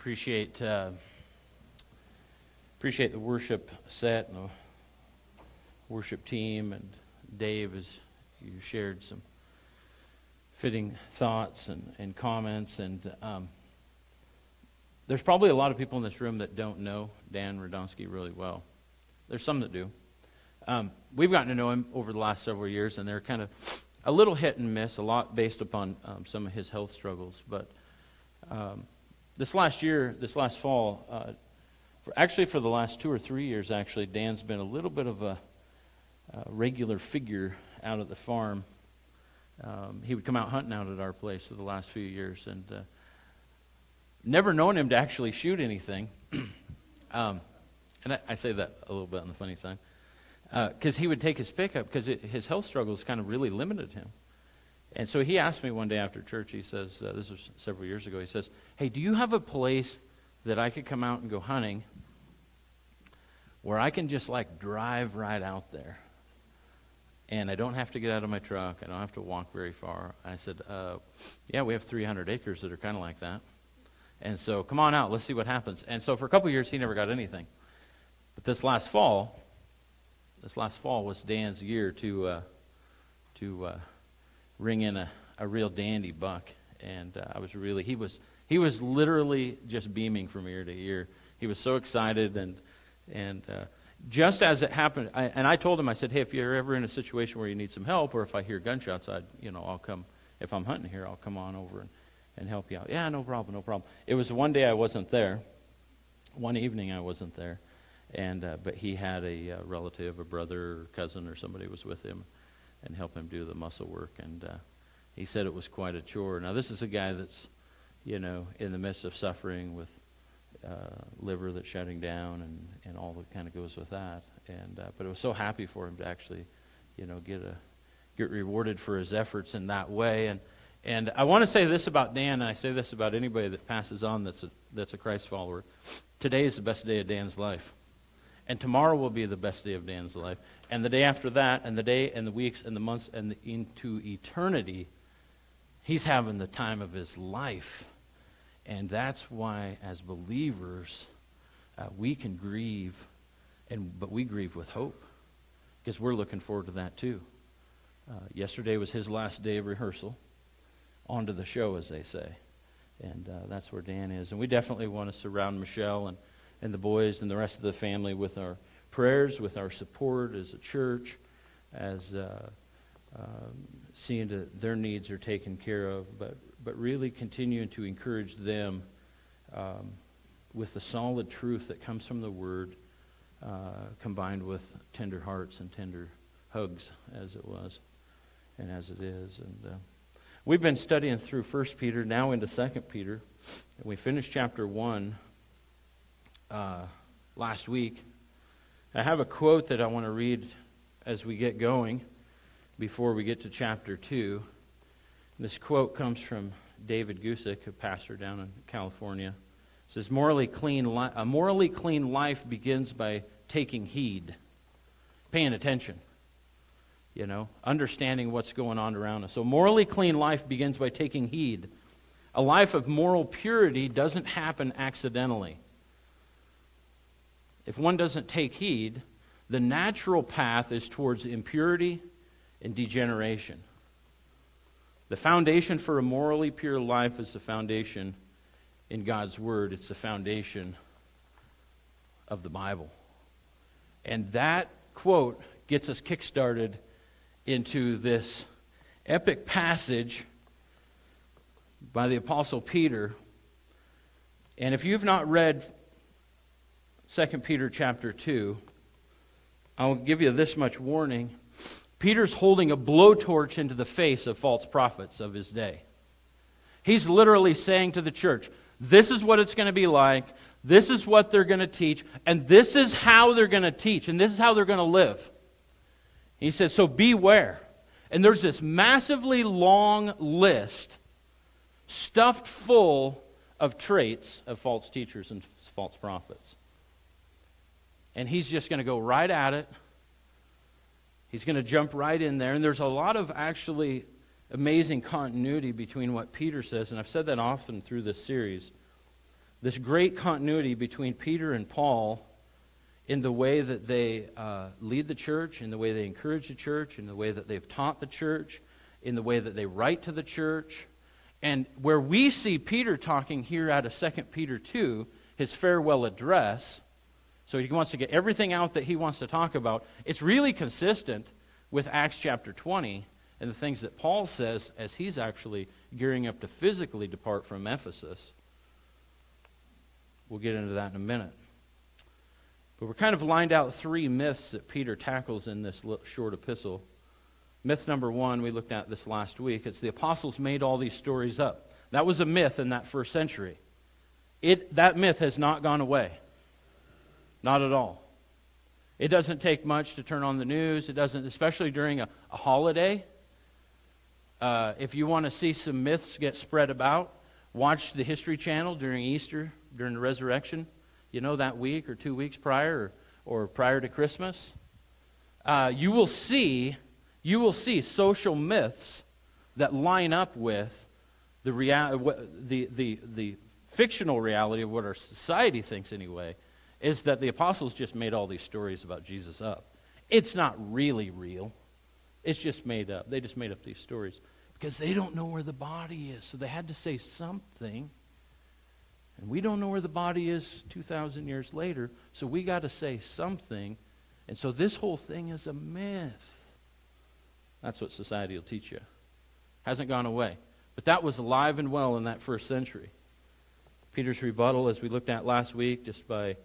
appreciate uh, appreciate the worship set and the worship team and Dave as you shared some fitting thoughts and, and comments and um, there's probably a lot of people in this room that don't know Dan Radomski really well. There's some that do. Um, we've gotten to know him over the last several years, and they're kind of a little hit and miss, a lot based upon um, some of his health struggles. But um, this last year, this last fall, uh, for, actually for the last two or three years, actually, Dan's been a little bit of a, a regular figure out at the farm. Um, he would come out hunting out at our place for the last few years, and uh, never known him to actually shoot anything. um, and I, I, say that a little bit on the funny side, because uh, he would take his pickup because his health struggles kind of really limited him. And so he asked me one day after church, he says, uh, this was several years ago, he says, Hey, do you have a place that I could come out and go hunting where I can just like drive right out there? And I don't have to get out of my truck. I don't have to walk very far. I said, uh, Yeah, we have 300 acres that are kind of like that. And so come on out, let's see what happens. And so for a couple years, he never got anything. But this last fall, this last fall was Dan's year to, uh, to, uh, ring in a, a real dandy buck. And uh, I was really, he was, he was literally just beaming from ear to ear. He was so excited. And, and uh, just as it happened, I, and I told him, I said, hey, if you're ever in a situation where you need some help, or if I hear gunshots, I'd, you know, I'll come, if I'm hunting here, I'll come on over and, and help you out. Yeah, no problem, no problem. It was one day I wasn't there. One evening I wasn't there. And, uh, but he had a uh, relative, a brother, or cousin, or somebody was with him and help him do the muscle work. And uh, he said it was quite a chore. Now, this is a guy that's, you know, in the midst of suffering with uh, liver that's shutting down and, and all that kind of goes with that. And uh, but it was so happy for him to actually, you know, get a get rewarded for his efforts in that way. And and I want to say this about Dan, and I say this about anybody that passes on that's a, that's a Christ follower. Today is the best day of Dan's life. And tomorrow will be the best day of Dan's life. And the day after that, and the day, and the weeks, and the months, and the, into eternity, he's having the time of his life. And that's why, as believers, uh, we can grieve, and, but we grieve with hope because we're looking forward to that too. Uh, yesterday was his last day of rehearsal. On to the show, as they say. And uh, that's where Dan is. And we definitely want to surround Michelle and and the boys and the rest of the family with our prayers, with our support as a church, as uh, um, seeing that their needs are taken care of, but, but really continuing to encourage them um, with the solid truth that comes from the Word, uh, combined with tender hearts and tender hugs, as it was and as it is. And uh, we've been studying through First Peter, now into Second Peter, and we finished chapter 1 uh, last week. I have a quote that I want to read as we get going before we get to chapter 2. This quote comes from David Guzik, a pastor down in California. It says, morally clean li- A morally clean life begins by taking heed, paying attention, you know, understanding what's going on around us. So, morally clean life begins by taking heed. A life of moral purity doesn't happen accidentally if one doesn't take heed, the natural path is towards impurity and degeneration. The foundation for a morally pure life is the foundation in God's Word, it's the foundation of the Bible. And that quote gets us kickstarted into this epic passage by the Apostle Peter. And if you've not read 2 Peter chapter 2, I'll give you this much warning. Peter's holding a blowtorch into the face of false prophets of his day. He's literally saying to the church, This is what it's going to be like. This is what they're going to teach. And this is how they're going to teach. And this is how they're going to live. He says, So beware. And there's this massively long list stuffed full of traits of false teachers and false prophets and he's just going to go right at it. He's going to jump right in there. And there's a lot of actually amazing continuity between what Peter says, and I've said that often through this series. this great continuity between Peter and Paul in the way that they uh, lead the church, in the way they encourage the church, in the way that they've taught the church, in the way that they write to the church. And where we see Peter talking here out of 2 Peter 2, his farewell address, so he wants to get everything out that he wants to talk about, it's really consistent with Acts chapter 20 and the things that Paul says as he's actually gearing up to physically depart from Ephesus. We'll get into that in a minute. But we're kind of lined out three myths that Peter tackles in this short epistle. Myth number one, we looked at this last week. It's the apostles made all these stories up. That was a myth in that first century. It, that myth has not gone away. Not at all. It doesn't take much to turn on the news. It doesn't, especially during a, a holiday. Uh, if you want to see some myths get spread about, watch the History Channel during Easter during the resurrection, you know, that week or two weeks prior or, or prior to Christmas, uh, you will see you will see social myths that line up with the, rea- the, the, the fictional reality of what our society thinks anyway is that the apostles just made all these stories about jesus up it's not really real it's just made up they just made up these stories because they don't know where the body is so they had to say something and we don't know where the body is 2,000 years later, so we got to say something. And so this whole thing is a myth. That's what society will teach you. Hasn't gone away. But that was alive and well in that first century. Peter's rebuttal, as we looked at last week, just by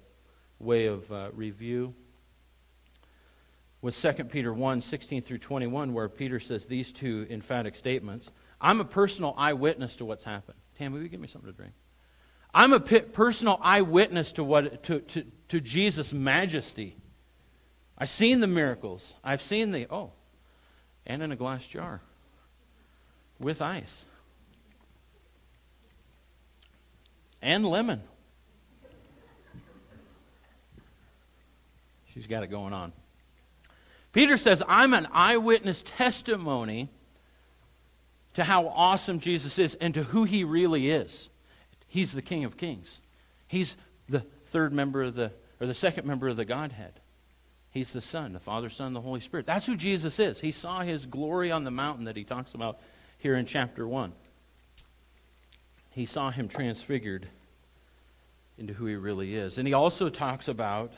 way of uh, review, was 2 Peter 1 16 through 21, where Peter says these two emphatic statements. I'm a personal eyewitness to what's happened. Tam, will you give me something to drink? I'm a personal eyewitness to, what, to, to, to Jesus' majesty. I've seen the miracles. I've seen the, oh, and in a glass jar with ice and lemon. She's got it going on. Peter says, I'm an eyewitness testimony to how awesome Jesus is and to who he really is. He's the King of Kings. He's the third member of the, or the second member of the Godhead. He's the Son, the Father, Son, the Holy Spirit. That's who Jesus is. He saw his glory on the mountain that he talks about here in chapter 1. He saw him transfigured into who he really is. And he also talks about,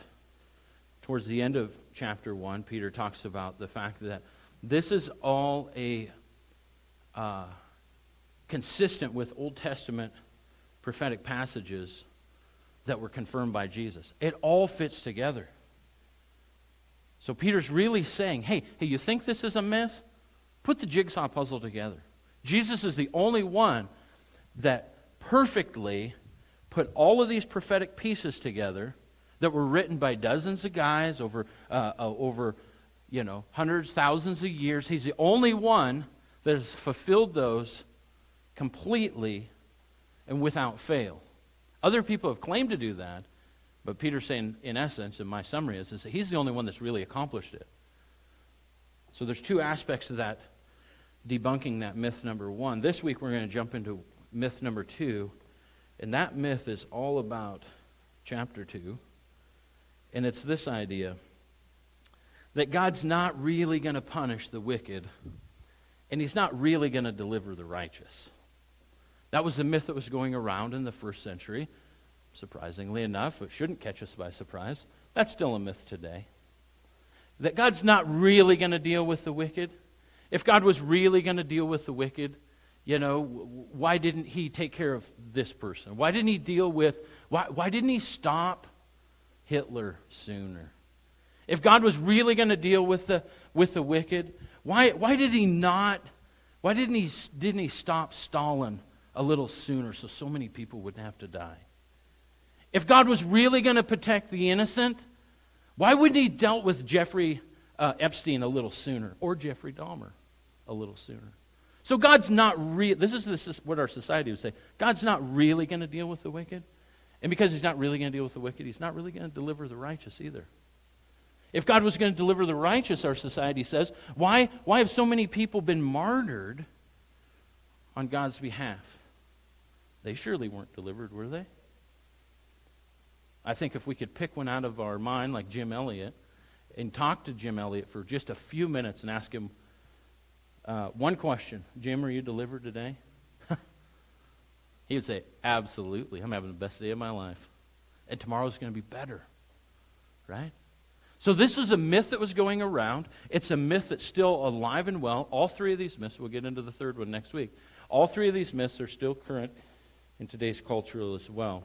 towards the end of chapter 1, Peter talks about the fact that this is all a uh, consistent with Old Testament prophetic passages that were confirmed by Jesus. It all fits together. So Peter's really saying, hey, hey, you think this is a myth? Put the jigsaw puzzle together. Jesus is the only one that perfectly put all of these prophetic pieces together that were written by dozens of guys over, uh, uh, over you know, hundreds, thousands of years. He's the only one that has fulfilled those completely and without fail. Other people have claimed to do that, but Peter's saying, in essence, and my summary, is, is that he's the only one that's really accomplished it. So there's two aspects to that debunking that myth number one. This week we're going to jump into myth number two, and that myth is all about chapter two, and it's this idea that God's not really going to punish the wicked, and he's not really going to deliver the righteous. That was the myth that was going around in the first century. Surprisingly enough, it shouldn't catch us by surprise. That's still a myth today. That God's not really going to deal with the wicked. If God was really going to deal with the wicked, you know, why didn't he take care of this person? Why didn't he deal with, why, why didn't he stop Hitler sooner? If God was really going to deal with the, with the wicked, why, why did he not, why didn't he, didn't he stop Stalin a little sooner so so many people wouldn't have to die. If God was really going to protect the innocent, why wouldn't he dealt with Jeffrey uh, Epstein a little sooner or Jeffrey Dahmer a little sooner? So God's not real. This is, this is what our society would say. God's not really going to deal with the wicked. And because he's not really going to deal with the wicked, he's not really going to deliver the righteous either. If God was going to deliver the righteous, our society says, why, why have so many people been martyred on God's behalf? They surely weren't delivered, were they? I think if we could pick one out of our mind, like Jim Elliot, and talk to Jim Elliot for just a few minutes and ask him uh, one question Jim, are you delivered today? He would say, Absolutely. I'm having the best day of my life. And tomorrow's going to be better. Right? So, this is a myth that was going around. It's a myth that's still alive and well. All three of these myths, we'll get into the third one next week. All three of these myths are still current in today's culture as well.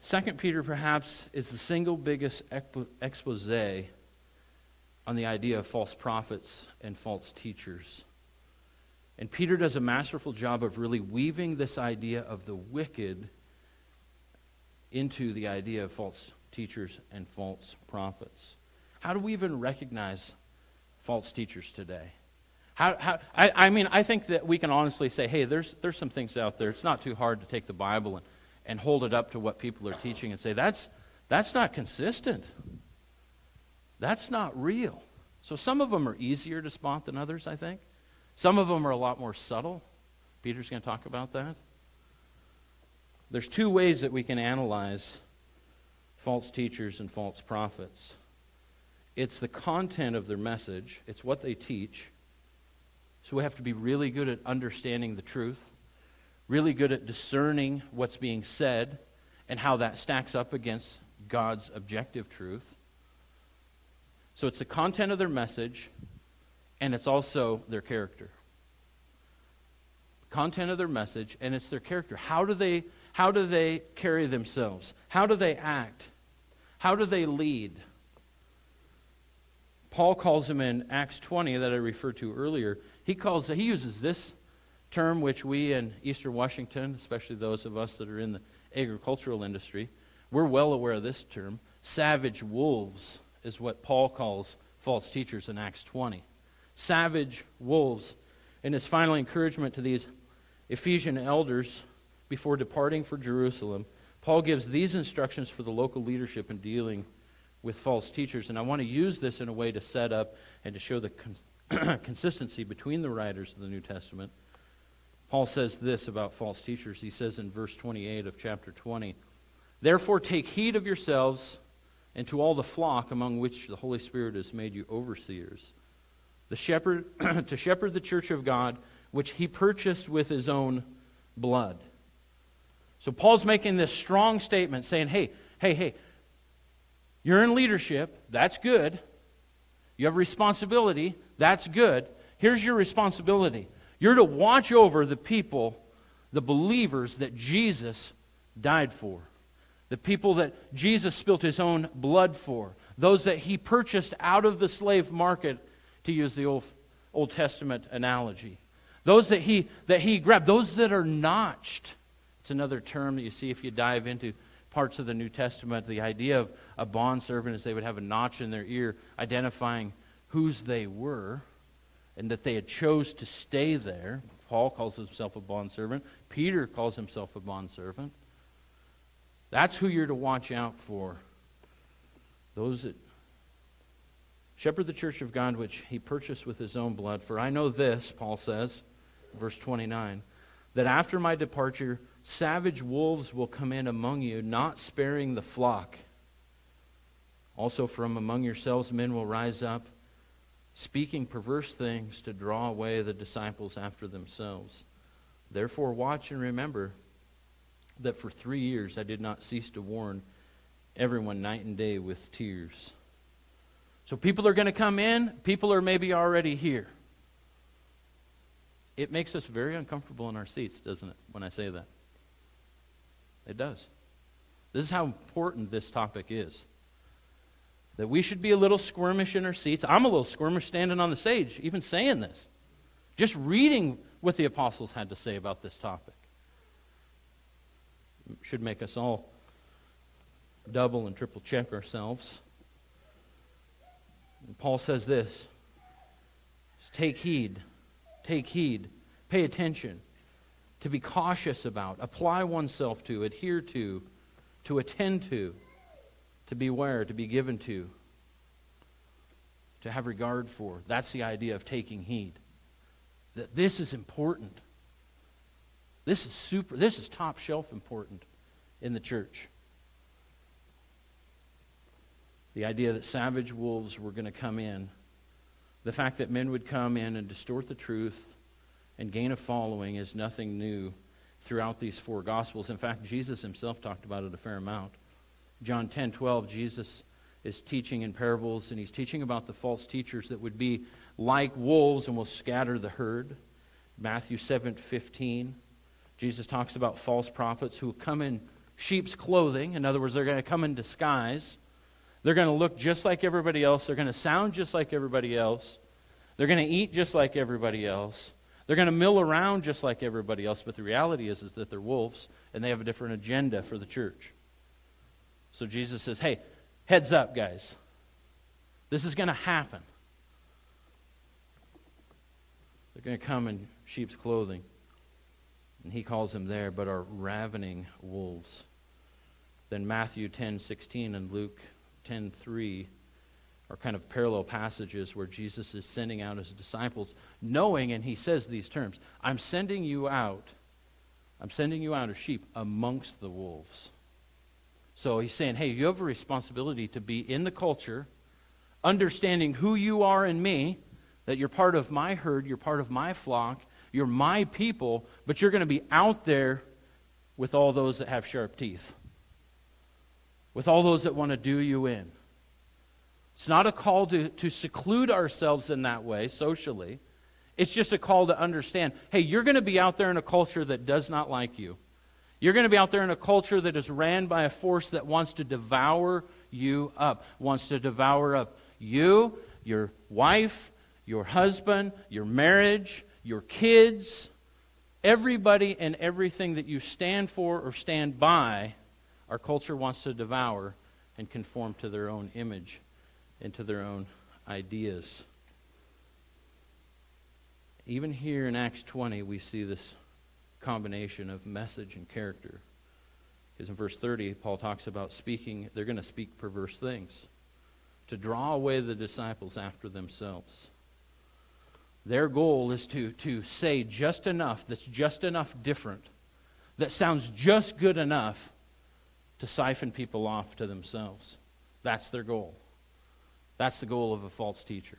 Second Peter, perhaps, is the single biggest expose on the idea of false prophets and false teachers. And Peter does a masterful job of really weaving this idea of the wicked into the idea of false teachers and false prophets. How do we even recognize false teachers today? How, how, I, I mean, I think that we can honestly say, hey, there's, there's some things out there. It's not too hard to take the Bible and, and hold it up to what people are teaching and say, that's, that's not consistent. That's not real. So some of them are easier to spot than others, I think. Some of them are a lot more subtle. Peter's going to talk about that. There's two ways that we can analyze false teachers and false prophets it's the content of their message, it's what they teach. So we have to be really good at understanding the truth, really good at discerning what's being said and how that stacks up against God's objective truth. So it's the content of their message, and it's also their character. Content of their message, and it's their character. How do they, how do they carry themselves? How do they act? How do they lead? Paul calls them in Acts 20 that I referred to earlier. He calls he uses this term which we in Eastern Washington, especially those of us that are in the agricultural industry, we're well aware of this term. Savage wolves is what Paul calls false teachers in Acts 20. Savage wolves. In his final encouragement to these Ephesian elders before departing for Jerusalem, Paul gives these instructions for the local leadership in dealing with false teachers. And I want to use this in a way to set up and to show the con- consistency between the writers of the New Testament. Paul says this about false teachers. He says in verse 28 of chapter 20, Therefore take heed of yourselves and to all the flock among which the Holy Spirit has made you overseers, the shepherd, to shepherd the church of God, which he purchased with his own blood. So Paul's making this strong statement saying, hey, hey, hey, you're in leadership. That's good. You have responsibility. That's good. Here's your responsibility you're to watch over the people, the believers that Jesus died for the people that Jesus spilt his own blood for, those that he purchased out of the slave market, to use the Old, Old Testament analogy. Those that he, that he grabbed, those that are notched. It's another term that you see if you dive into parts of the New Testament. The idea of a bondservant is they would have a notch in their ear identifying whose they were and that they had chose to stay there. Paul calls himself a bondservant. Peter calls himself a bondservant. That's who you're to watch out for. Those that shepherd the church of God, which he purchased with his own blood. For I know this, Paul says, verse 29, that after my departure, savage wolves will come in among you, not sparing the flock. Also, from among yourselves, men will rise up, speaking perverse things to draw away the disciples after themselves. Therefore, watch and remember that for three years I did not cease to warn everyone night and day with tears. So people are going to come in, people are maybe already here. It makes us very uncomfortable in our seats, doesn't it, when I say that? It does. This is how important this topic is. That we should be a little squirmish in our seats. I'm a little squirmish standing on the stage, even saying this. Just reading what the apostles had to say about this topic should make us all double and triple check ourselves. Paul says this take heed, take heed, pay attention, to be cautious about, apply oneself to, adhere to, to attend to, to beware, to be given to, to have regard for. That's the idea of taking heed. That this is important. This is super, this is top shelf important in the church. The idea that savage wolves were going to come in, the fact that men would come in and distort the truth and gain a following is nothing new throughout these four gospels. In fact, Jesus himself talked about it a fair amount. John 10 12, Jesus is teaching in parables, and he's teaching about the false teachers that would be like wolves and will scatter the herd. Matthew 7 15, Jesus talks about false prophets who come in sheep's clothing. In other words, they're going to come in disguise. They're going to look just like everybody else. They're going to sound just like everybody else. They're going to eat just like everybody else. They're going to mill around just like everybody else. But the reality is, is that they're wolves and they have a different agenda for the church. So Jesus says, hey, heads up, guys. This is going to happen. They're going to come in sheep's clothing. And he calls them there, but are ravening wolves. Then Matthew 10 16 and Luke 10 3 are kind of parallel passages where Jesus is sending out his disciples, knowing, and he says these terms I'm sending you out. I'm sending you out as sheep amongst the wolves. So he's saying, hey, you have a responsibility to be in the culture, understanding who you are in me, that you're part of my herd, you're part of my flock, you're my people, but you're going to be out there with all those that have sharp teeth, with all those that want to do you in. It's not a call to, to seclude ourselves in that way socially. It's just a call to understand hey, you're going to be out there in a culture that does not like you. You're going to be out there in a culture that is ran by a force that wants to devour you up, wants to devour up you, your wife, your husband, your marriage, your kids, everybody and everything that you stand for or stand by, our culture wants to devour and conform to their own image and to their own ideas. Even here in Acts 20, we see this combination of message and character. Because in verse 30, Paul talks about speaking, they're going to speak perverse things to draw away the disciples after themselves. Their goal is to, to say just enough that's just enough different, that sounds just good enough to siphon people off to themselves. That's their goal. That's the goal of a false teacher.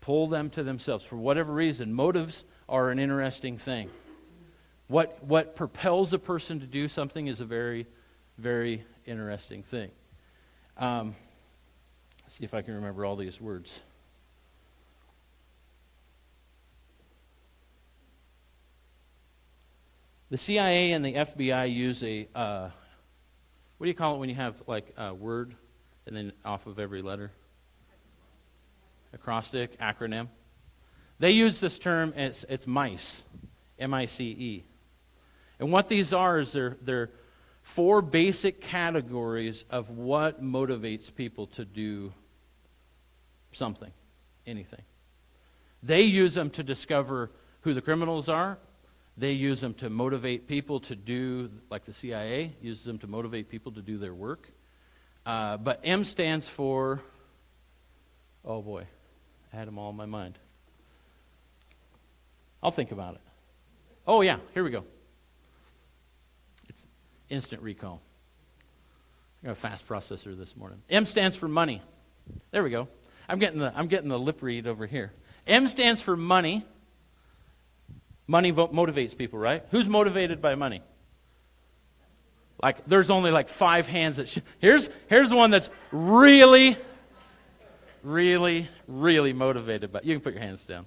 Pull them to themselves for whatever reason. Motives are an interesting thing. What, what propels a person to do something is a very, very interesting thing. Um, see if I can remember all these words. The CIA and the FBI use a, uh, what do you call it when you have like a word and then off of every letter? Acrostic, acronym. They use this term, it's, it's MICE, M I C E. And what these are is they're, they're four basic categories of what motivates people to do something, anything. They use them to discover who the criminals are. They use them to motivate people to do, like the CIA uses them to motivate people to do their work. Uh, but M stands for, oh boy, I had them all in my mind. I'll think about it. Oh, yeah, here we go. It's instant recall. I got a fast processor this morning. M stands for money. There we go. I'm getting the, I'm getting the lip read over here. M stands for money. Money motivates people, right? Who's motivated by money? Like, there's only like five hands that. Sh- here's, here's one that's really, really, really motivated by. You can put your hands down.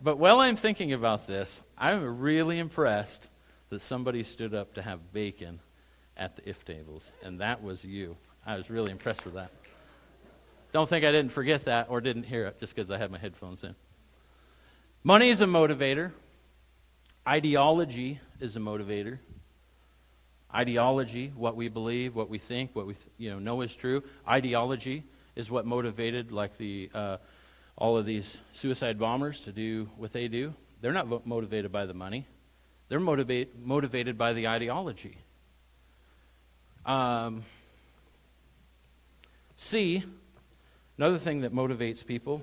But while I'm thinking about this, I'm really impressed that somebody stood up to have bacon at the if tables, and that was you. I was really impressed with that. Don't think I didn't forget that or didn't hear it just because I had my headphones in. Money is a motivator. Ideology is a motivator. Ideology, what we believe, what we think, what we you know know is true. Ideology is what motivated, like the uh, all of these suicide bombers to do what they do. They're not motivated by the money, they're motivate, motivated by the ideology. Um, C, another thing that motivates people,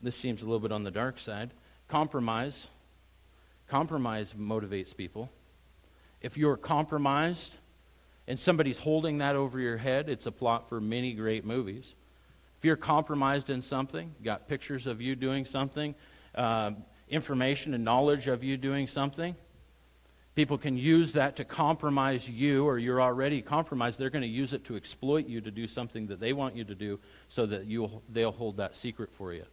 this seems a little bit on the dark side compromise. Compromise motivates people. If you're compromised and somebody's holding that over your head, it's a plot for many great movies. If you're compromised in something, got pictures of you doing something, uh, information and knowledge of you doing something, people can use that to compromise you, or you're already compromised. They're going to use it to exploit you to do something that they want you to do so that you'll, they'll hold that secret for you.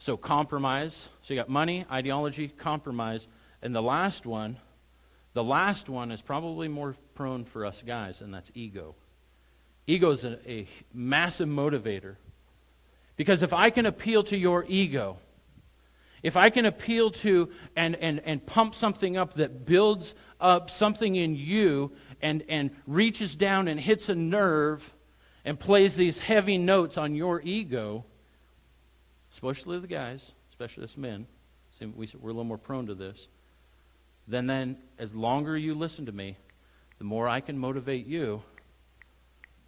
So, compromise. So, you got money, ideology, compromise. And the last one, the last one is probably more prone for us guys, and that's ego. Ego is a, a massive motivator. Because if I can appeal to your ego, if I can appeal to and, and, and pump something up that builds up something in you and, and reaches down and hits a nerve and plays these heavy notes on your ego, especially the guys, especially us men, seem we're a little more prone to this, then, then as longer you listen to me, the more I can motivate you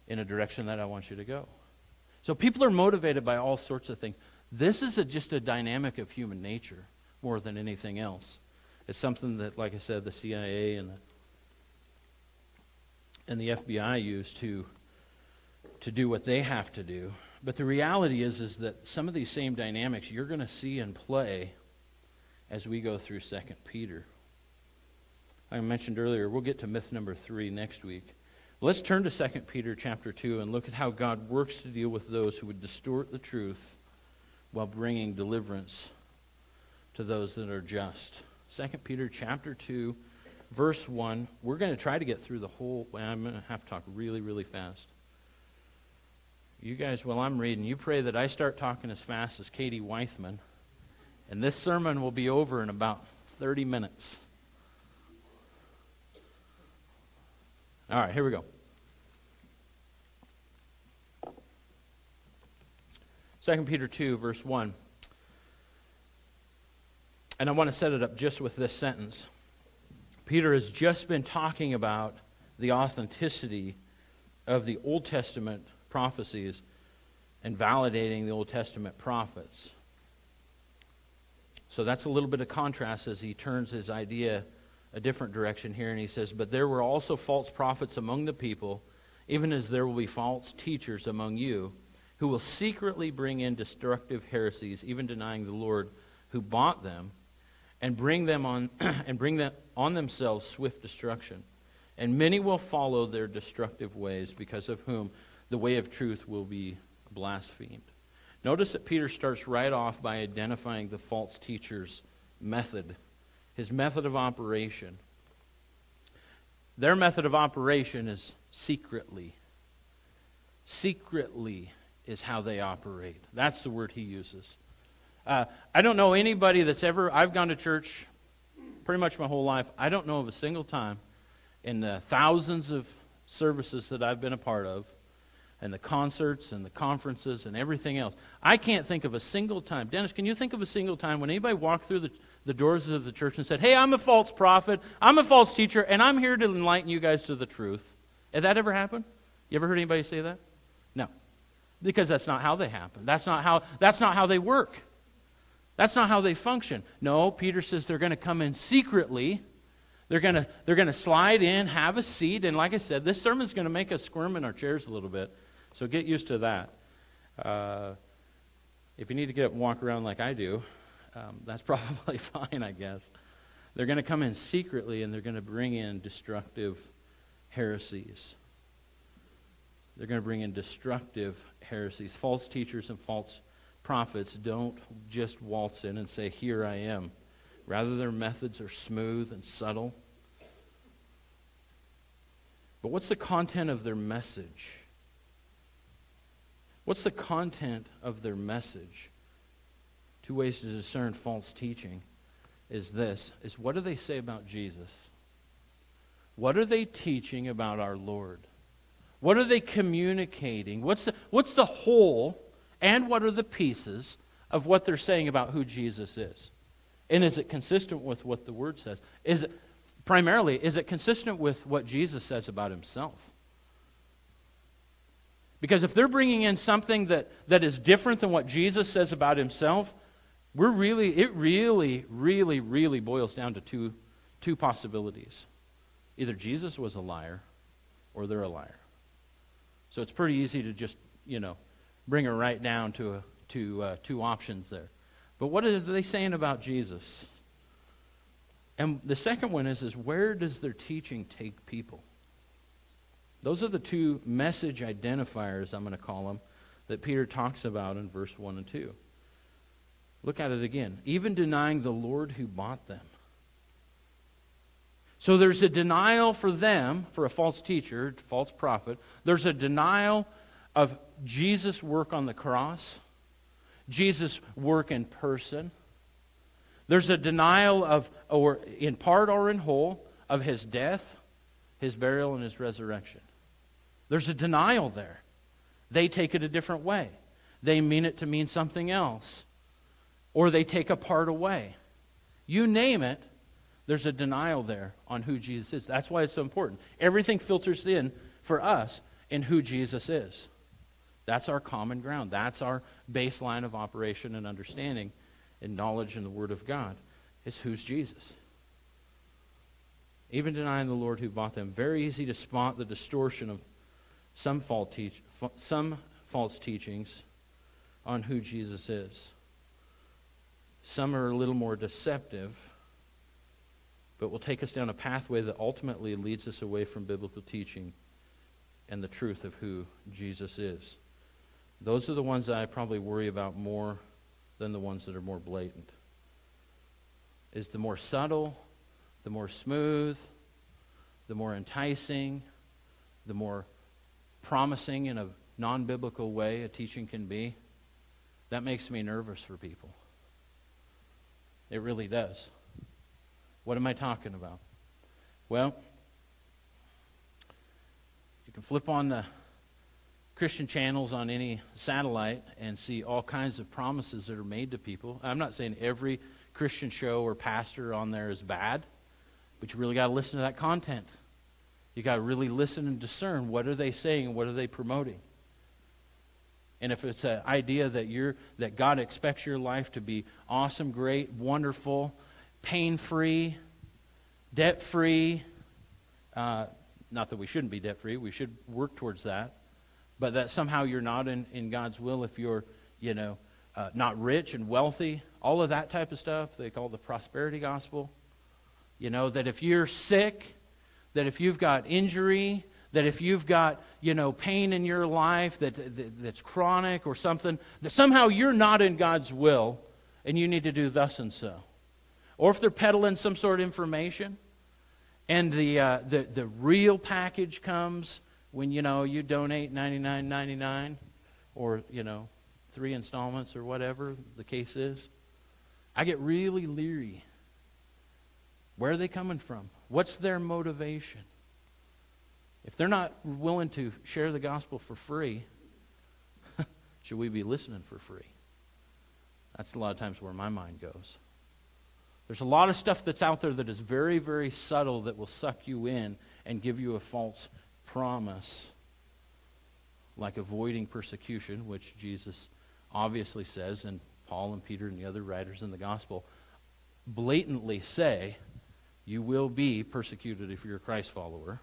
in a direction that I want you to go. So people are motivated by all sorts of things. This is a, just a dynamic of human nature more than anything else. It's something that, like I said, the CIA and the, and the FBI use to, to do what they have to do. But the reality is, is that some of these same dynamics you're going to see in play as we go through 2 Peter. I mentioned earlier, we'll get to myth number three next week. Let's turn to 2 Peter chapter 2 and look at how God works to deal with those who would distort the truth while bringing deliverance to those that are just. 2 Peter chapter 2, verse 1. We're going to try to get through the whole. I'm going to have to talk really, really fast. You guys, while I'm reading, you pray that I start talking as fast as Katie Weithman, and this sermon will be over in about 30 minutes. All right, here we go. 2 Peter 2, verse 1. And I want to set it up just with this sentence. Peter has just been talking about the authenticity of the Old Testament prophecies and validating the Old Testament prophets. So that's a little bit of contrast as he turns his idea a different direction here, and he says, But there were also false prophets among the people, even as there will be false teachers among you, who will secretly bring in destructive heresies, even denying the Lord who bought them, and bring them on and bring them on themselves swift destruction. And many will follow their destructive ways, because of whom the way of truth will be blasphemed. Notice that Peter starts right off by identifying the false teacher's method his method of operation. Their method of operation is secretly. Secretly is how they operate. That's the word he uses. Uh, I don't know anybody that's ever, I've gone to church pretty much my whole life. I don't know of a single time in the thousands of services that I've been a part of, and the concerts and the conferences and everything else. I can't think of a single time. Dennis, can you think of a single time when anybody walked through the the doors of the church and said, Hey, I'm a false prophet, I'm a false teacher, and I'm here to enlighten you guys to the truth. Has that ever happened? You ever heard anybody say that? No. Because that's not how they happen. That's not how, that's not how they work. That's not how they function. No, Peter says they're going to come in secretly. They're going to they're going to slide in, have a seat, and like I said, this sermon's going to make us squirm in our chairs a little bit. So get used to that. Uh, if you need to get up and walk around like I do, um, that's probably fine, I guess. They're going to come in secretly and they're going to bring in destructive heresies. They're going to bring in destructive heresies. False teachers and false prophets don't just waltz in and say, Here I am. Rather, their methods are smooth and subtle. But what's the content of their message? What's the content of their message? two ways to discern false teaching is this is what do they say about Jesus? What are they teaching about our Lord? What are they communicating? What's the, what's the whole and what are the pieces of what they're saying about who Jesus is? And is it consistent with what the word says? Is it primarily is it consistent with what Jesus says about himself? Because if they're bringing in something that, that is different than what Jesus says about himself, we're really, it really, really, really boils down to two, two possibilities. Either Jesus was a liar or they're a liar. So it's pretty easy to just, you know, bring her right down to, a, to uh, two options there. But what are they saying about Jesus? And the second one is, is where does their teaching take people? Those are the two message identifiers, I'm going to call them, that Peter talks about in verse 1 and 2. Look at it again. Even denying the Lord who bought them. So there's a denial for them, for a false teacher, false prophet. There's a denial of Jesus' work on the cross, Jesus' work in person. There's a denial of, or in part or in whole, of his death, his burial, and his resurrection. There's a denial there. They take it a different way. They mean it to mean something else. Or they take a part away. You name it, there's a denial there on who Jesus is. That's why it's so important. Everything filters in for us in who Jesus is. That's our common ground. That's our baseline of operation and understanding and knowledge in the Word of God, is who's Jesus. Even denying the Lord who bought them. Very easy to spot the distortion of some, false, teach, some false teachings on who Jesus is. Some are a little more deceptive, but will take us down a pathway that ultimately leads us away from biblical teaching and the truth of who Jesus is. Those are the ones that I probably worry about more than the ones that are more blatant. Is the more subtle, the more smooth, the more enticing, the more promising in a non biblical way a teaching can be, that makes me nervous for people. It really does. What am I talking about? Well, you can flip on the Christian channels on any satellite and see all kinds of promises that are made to people. I'm not saying every Christian show or pastor on there is bad, but you really got to listen to that content. You got to really listen and discern what are they saying and what are they promoting. And if it's an idea that you're that God expects your life to be awesome, great, wonderful, pain-free, debt-free, uh, not that we shouldn't be debt-free, we should work towards that, but that somehow you're not in, in God's will if you're, you know, uh, not rich and wealthy, all of that type of stuff they call the prosperity gospel. You know, that if you're sick, that if you've got injury, that if you've got, you know, pain in your life that, that, that's chronic or something, that somehow you're not in God's will and you need to do thus and so. Or if they're peddling some sort of information and the, uh, the, the real package comes when, you know, you donate $99.99 or, you know, three installments or whatever the case is, I get really leery. Where are they coming from? What's their motivation? If they're not willing to share the gospel for free, should we be listening for free? That's a lot of times where my mind goes. There's a lot of stuff that's out there that is very, very subtle that will suck you in and give you a false promise, like avoiding persecution, which Jesus obviously says, and Paul and Peter and the other writers in the gospel blatantly say you will be persecuted if you're a Christ follower.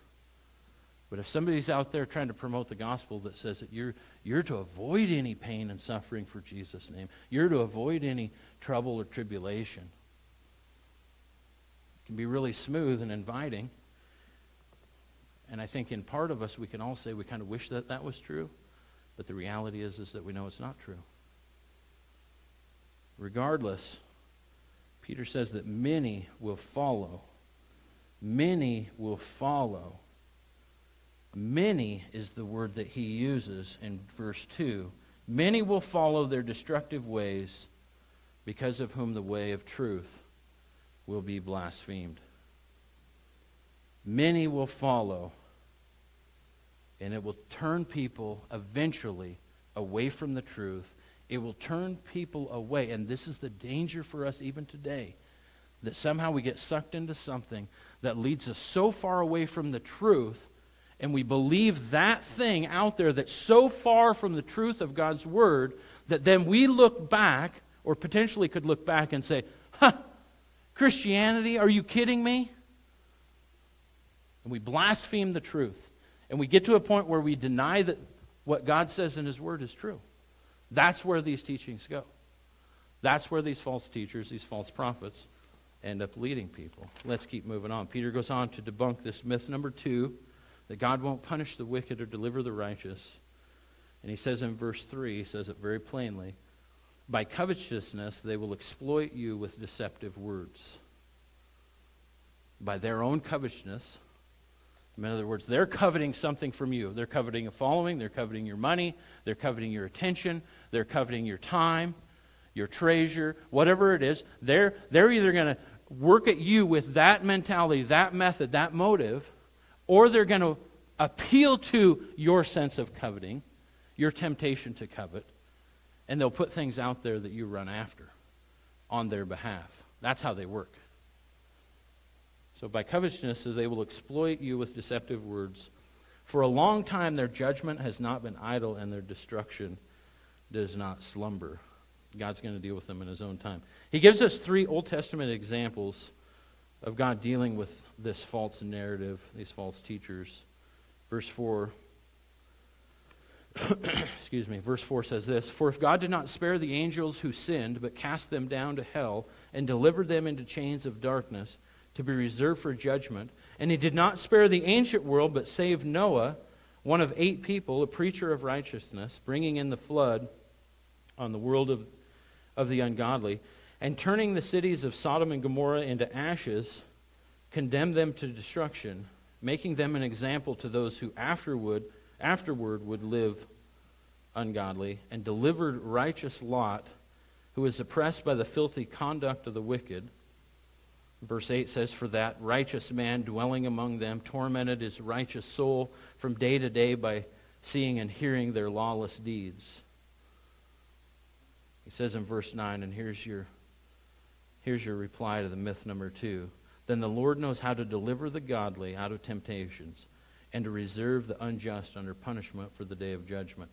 But if somebody's out there trying to promote the gospel that says that you're, you're to avoid any pain and suffering for Jesus' name, you're to avoid any trouble or tribulation, it can be really smooth and inviting. And I think in part of us, we can all say we kind of wish that that was true. But the reality is, is that we know it's not true. Regardless, Peter says that many will follow Many will follow. Many is the word that he uses in verse 2. Many will follow their destructive ways, because of whom the way of truth will be blasphemed. Many will follow, and it will turn people eventually away from the truth. It will turn people away, and this is the danger for us even today that somehow we get sucked into something that leads us so far away from the truth, and we believe that thing out there that's so far from the truth of God's Word that then we look back, or potentially could look back and say, Huh, Christianity, are you kidding me? and we blaspheme the truth, and we get to a point where we deny that what God says in His Word is true. That's where these teachings go. That's where these false teachers, these false prophets, end up leading people. Let's keep moving on. Peter goes on to debunk this myth number two that God won't punish the wicked or deliver the righteous. And he says in verse 3, he says it very plainly by covetousness, they will exploit you with deceptive words. By their own covetousness, in other words, they're coveting something from you. They're coveting a following, they're coveting your money, they're coveting your attention, they're coveting your time, your treasure, whatever it is. They're, they're either going to work at you with that mentality, that method, that motive, or they're going to appeal to your sense of coveting, your temptation to covet, and they'll put things out there that you run after on their behalf. That's how they work. So, by covetousness, they will exploit you with deceptive words. For a long time, their judgment has not been idle, and their destruction does not slumber. God's going to deal with them in His own time. He gives us three Old Testament examples of God dealing with this false narrative, these false teachers. Verse 4 excuse me, verse 4 says this For if God did not spare the angels who sinned, but cast them down to hell and delivered them into chains of darkness to be reserved for judgment, and he did not spare the ancient world, but saved Noah, one of eight people, a preacher of righteousness, bringing in the flood on the world of, of the ungodly, and turning the cities of Sodom and Gomorrah into ashes, condemned them to destruction, making them an example to those who afterward afterward would live ungodly, and delivered righteous Lot, who was oppressed by the filthy conduct of the wicked. Verse 8 says, For that righteous man dwelling among them tormented his righteous soul from day to day by seeing and hearing their lawless deeds. He says in verse 9, and here's your, here's your reply to the myth number two. Then the Lord knows how to deliver the godly out of temptations and to reserve the unjust under punishment for the day of judgment.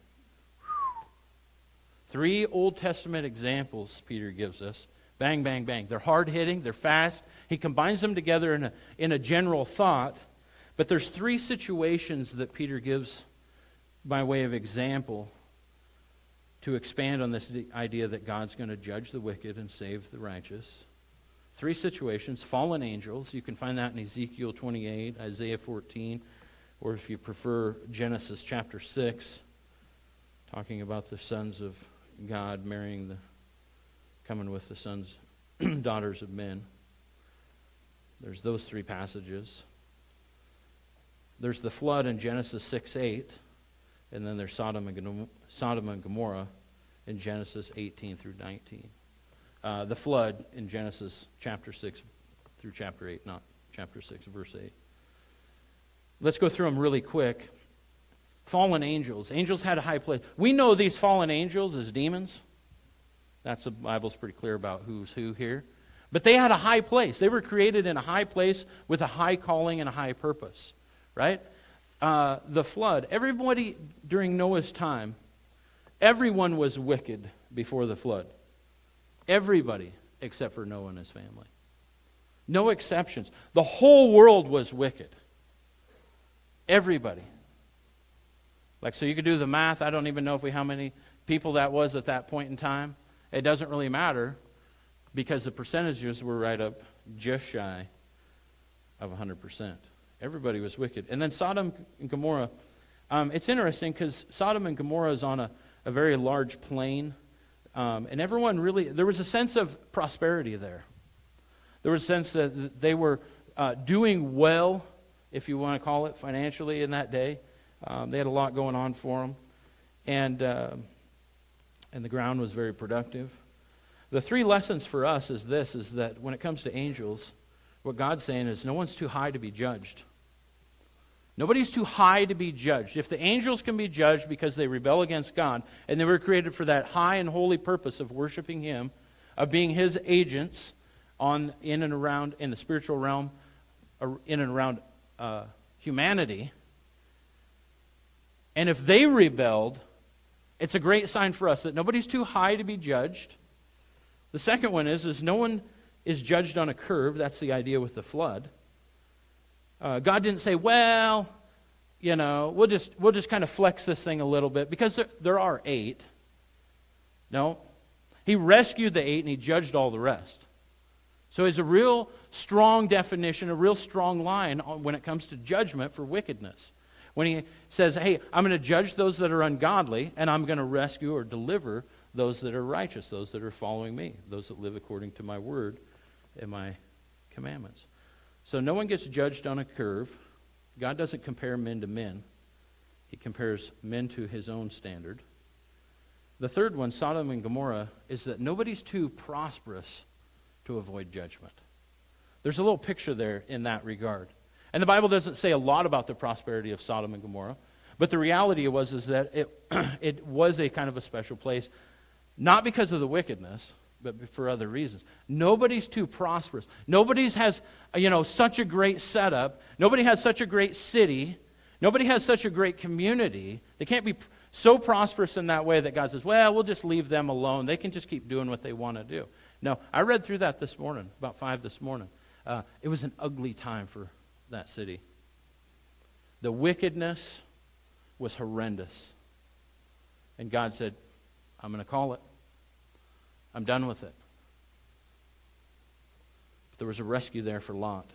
Three Old Testament examples Peter gives us. Bang, bang, bang. They're hard hitting, they're fast. He combines them together in a, in a general thought. But there's three situations that Peter gives by way of example to expand on this idea that God's going to judge the wicked and save the righteous. Three situations fallen angels. You can find that in Ezekiel 28, Isaiah 14, or if you prefer, Genesis chapter 6, talking about the sons of God marrying the, coming with the sons, daughters of men. There's those three passages. There's the flood in Genesis 6 8, and then there's Sodom and, Sodom and Gomorrah in Genesis 18 through 19. Uh, the flood in Genesis chapter 6 through chapter 8, not chapter 6, verse 8. Let's go through them really quick. Fallen angels. Angels had a high place. We know these fallen angels as demons. That's the Bible's pretty clear about who's who here. But they had a high place. They were created in a high place with a high calling and a high purpose, right? Uh, the flood. Everybody during Noah's time, everyone was wicked before the flood. Everybody except for Noah and his family. No exceptions. The whole world was wicked. Everybody. Like, so you could do the math. I don't even know if we how many people that was at that point in time. It doesn't really matter because the percentages were right up just shy of 100%. Everybody was wicked. And then Sodom and Gomorrah. Um, it's interesting because Sodom and Gomorrah is on a, a very large plain. Um, and everyone really, there was a sense of prosperity there. There was a sense that they were uh, doing well if you want to call it, financially in that day. Um, they had a lot going on for them. And, uh, and the ground was very productive. The three lessons for us is this, is that when it comes to angels, what God's saying is no one's too high to be judged. Nobody's too high to be judged. If the angels can be judged because they rebel against God, and they were created for that high and holy purpose of worshiping Him, of being His agents on, in and around, in the spiritual realm, in and around uh, humanity. And if they rebelled, it's a great sign for us that nobody's too high to be judged. The second one is, is no one is judged on a curve. That's the idea with the flood. Uh, God didn't say, well, you know, we'll just, we'll just kind of flex this thing a little bit because there, there are eight. No. He rescued the eight and he judged all the rest. So it's a real strong definition, a real strong line when it comes to judgment for wickedness. When he says, hey, I'm going to judge those that are ungodly and I'm going to rescue or deliver those that are righteous, those that are following me, those that live according to my word and my commandments. So no one gets judged on a curve. God doesn't compare men to men, He compares men to His own standard. The third one, Sodom and Gomorrah, is that nobody's too prosperous to avoid judgment. There's a little picture there in that regard. And the Bible doesn't say a lot about the prosperity of Sodom and Gomorrah, but the reality was is that it, it was a kind of a special place, not because of the wickedness, but for other reasons. Nobody's too prosperous. Nobody's has, you know, such a great setup. Nobody has such a great city. Nobody has such a great community. They can't be so prosperous in that way that God says, well, we'll just leave them alone. They can just keep doing what they want to do. No, I read through that this morning, about 5 this morning. Uh, it was an ugly time for that city. The wickedness was horrendous. And God said, I'm going to call it. I'm done with it. But there was a rescue there for Lot.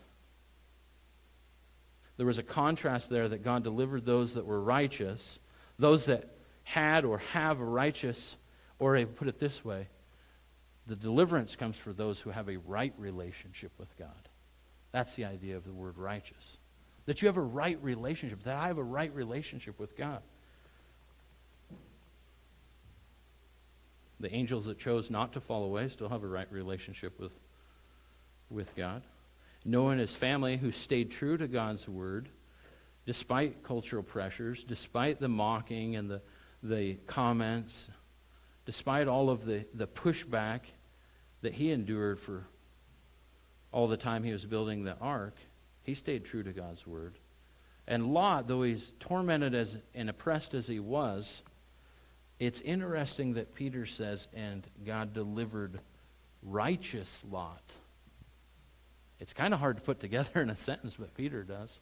There was a contrast there that God delivered those that were righteous, those that had or have a righteous, or a, put it this way, the deliverance comes for those who have a right relationship with God. That's the idea of the word righteous. That you have a right relationship, that I have a right relationship with God. The angels that chose not to fall away still have a right relationship with, with God. Noah and his family, who stayed true to God's word, despite cultural pressures, despite the mocking and the, the comments, despite all of the, the pushback that he endured for all the time he was building the ark, he stayed true to God's word. And Lot, though he's tormented as, and oppressed as he was, it's interesting that Peter says, and God delivered righteous Lot. It's kind of hard to put together in a sentence, but Peter does.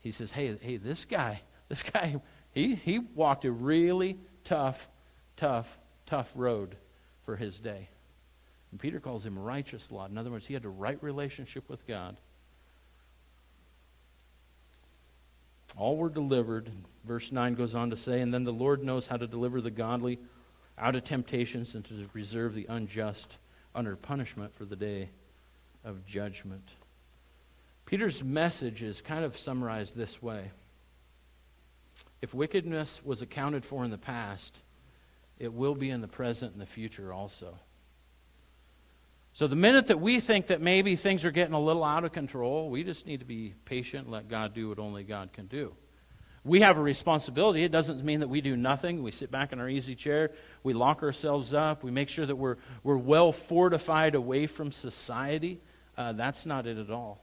He says, hey, hey, this guy, this guy, he, he walked a really tough, tough, tough road for his day. And Peter calls him righteous Lot. In other words, he had a right relationship with God. All were delivered. Verse 9 goes on to say, And then the Lord knows how to deliver the godly out of temptations and to reserve the unjust under punishment for the day of judgment. Peter's message is kind of summarized this way If wickedness was accounted for in the past, it will be in the present and the future also. So the minute that we think that maybe things are getting a little out of control, we just need to be patient let God do what only God can do. We have a responsibility. It doesn't mean that we do nothing. We sit back in our easy chair, we lock ourselves up, we make sure that we're, we're well fortified away from society. Uh, that's not it at all.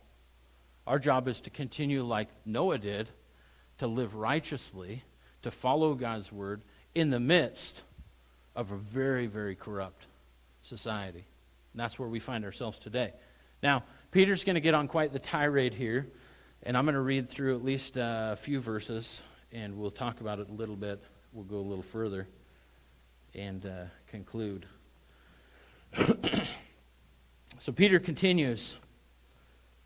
Our job is to continue like Noah did, to live righteously, to follow God's word in the midst of a very, very corrupt society. And that's where we find ourselves today. Now, Peter's going to get on quite the tirade here, and I'm going to read through at least uh, a few verses, and we'll talk about it a little bit. We'll go a little further and uh, conclude. so Peter continues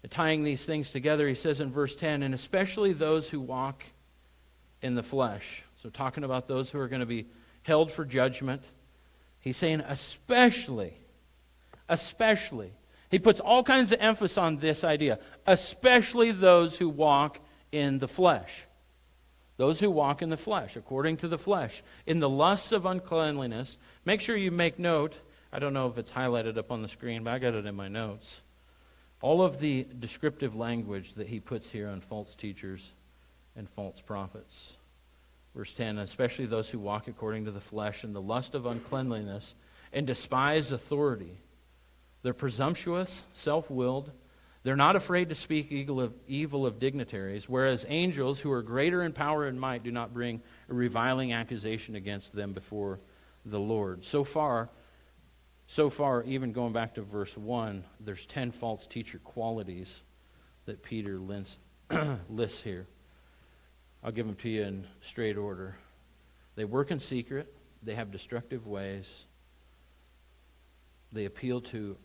tying these things together. He says in verse 10, and especially those who walk in the flesh. So, talking about those who are going to be held for judgment. He's saying, especially especially. He puts all kinds of emphasis on this idea, especially those who walk in the flesh. Those who walk in the flesh, according to the flesh, in the lusts of uncleanliness. Make sure you make note. I don't know if it's highlighted up on the screen, but I got it in my notes. All of the descriptive language that he puts here on false teachers and false prophets. Verse 10 especially those who walk according to the flesh in the lust of uncleanliness and despise authority they're presumptuous, self willed. They're not afraid to speak evil of, dignitaries, whereas angels, who are greater in power and might, do not bring a reviling accusation against them before the Lord. So far, so far, even going back to verse 1, there's 10 false teacher qualities that Peter lists here. I'll give them to you in straight order. They work in secret, they have destructive ways, they appeal to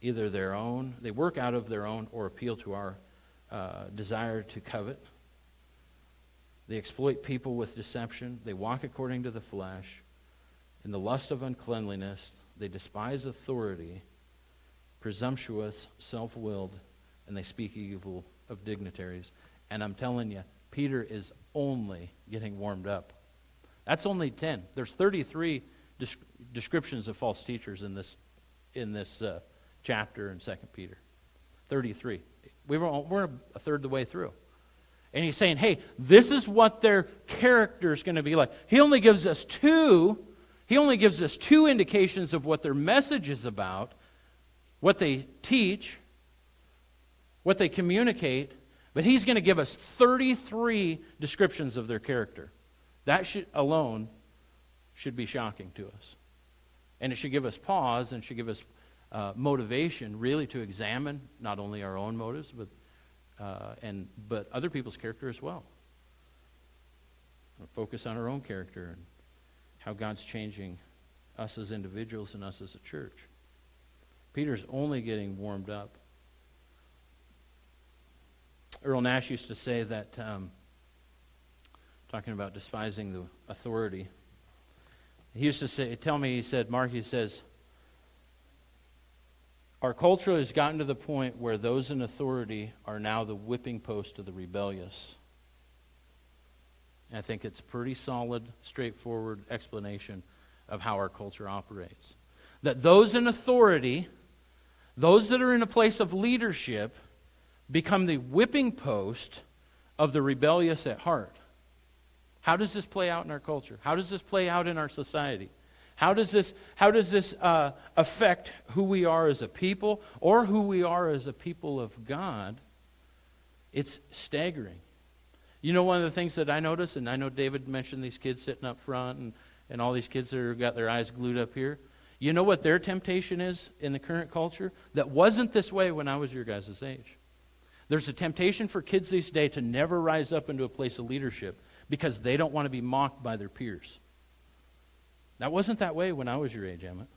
either their own, they work out of their own or appeal to our uh, desire to covet. They exploit people with deception. They walk according to the flesh. In the lust of uncleanliness, they despise authority, presumptuous, self willed, and they speak evil of dignitaries. And I'm telling you, Peter is only getting warmed up. That's only 10. There's 33 descriptions of false teachers in this, in this uh, chapter in 2 Peter. 33. We were, we're a third of the way through. And he's saying, hey, this is what their character is going to be like. He only gives us two. He only gives us two indications of what their message is about, what they teach, what they communicate, but he's going to give us 33 descriptions of their character. That should, alone should be shocking to us. And it should give us pause and should give us uh, motivation, really, to examine not only our own motives, but, uh, and, but other people's character as well. Focus on our own character and how God's changing us as individuals and us as a church. Peter's only getting warmed up. Earl Nash used to say that, um, talking about despising the authority, he used to say, tell me, he said, Mark, he says, our culture has gotten to the point where those in authority are now the whipping post of the rebellious. And I think it's a pretty solid, straightforward explanation of how our culture operates. That those in authority, those that are in a place of leadership, become the whipping post of the rebellious at heart. How does this play out in our culture? How does this play out in our society? How does this, how does this uh, affect who we are as a people or who we are as a people of God? It's staggering. You know, one of the things that I notice, and I know David mentioned these kids sitting up front and, and all these kids that have got their eyes glued up here. You know what their temptation is in the current culture? That wasn't this way when I was your guys' age. There's a temptation for kids these days to never rise up into a place of leadership because they don't want to be mocked by their peers. That wasn't that way when I was your age, Emmett.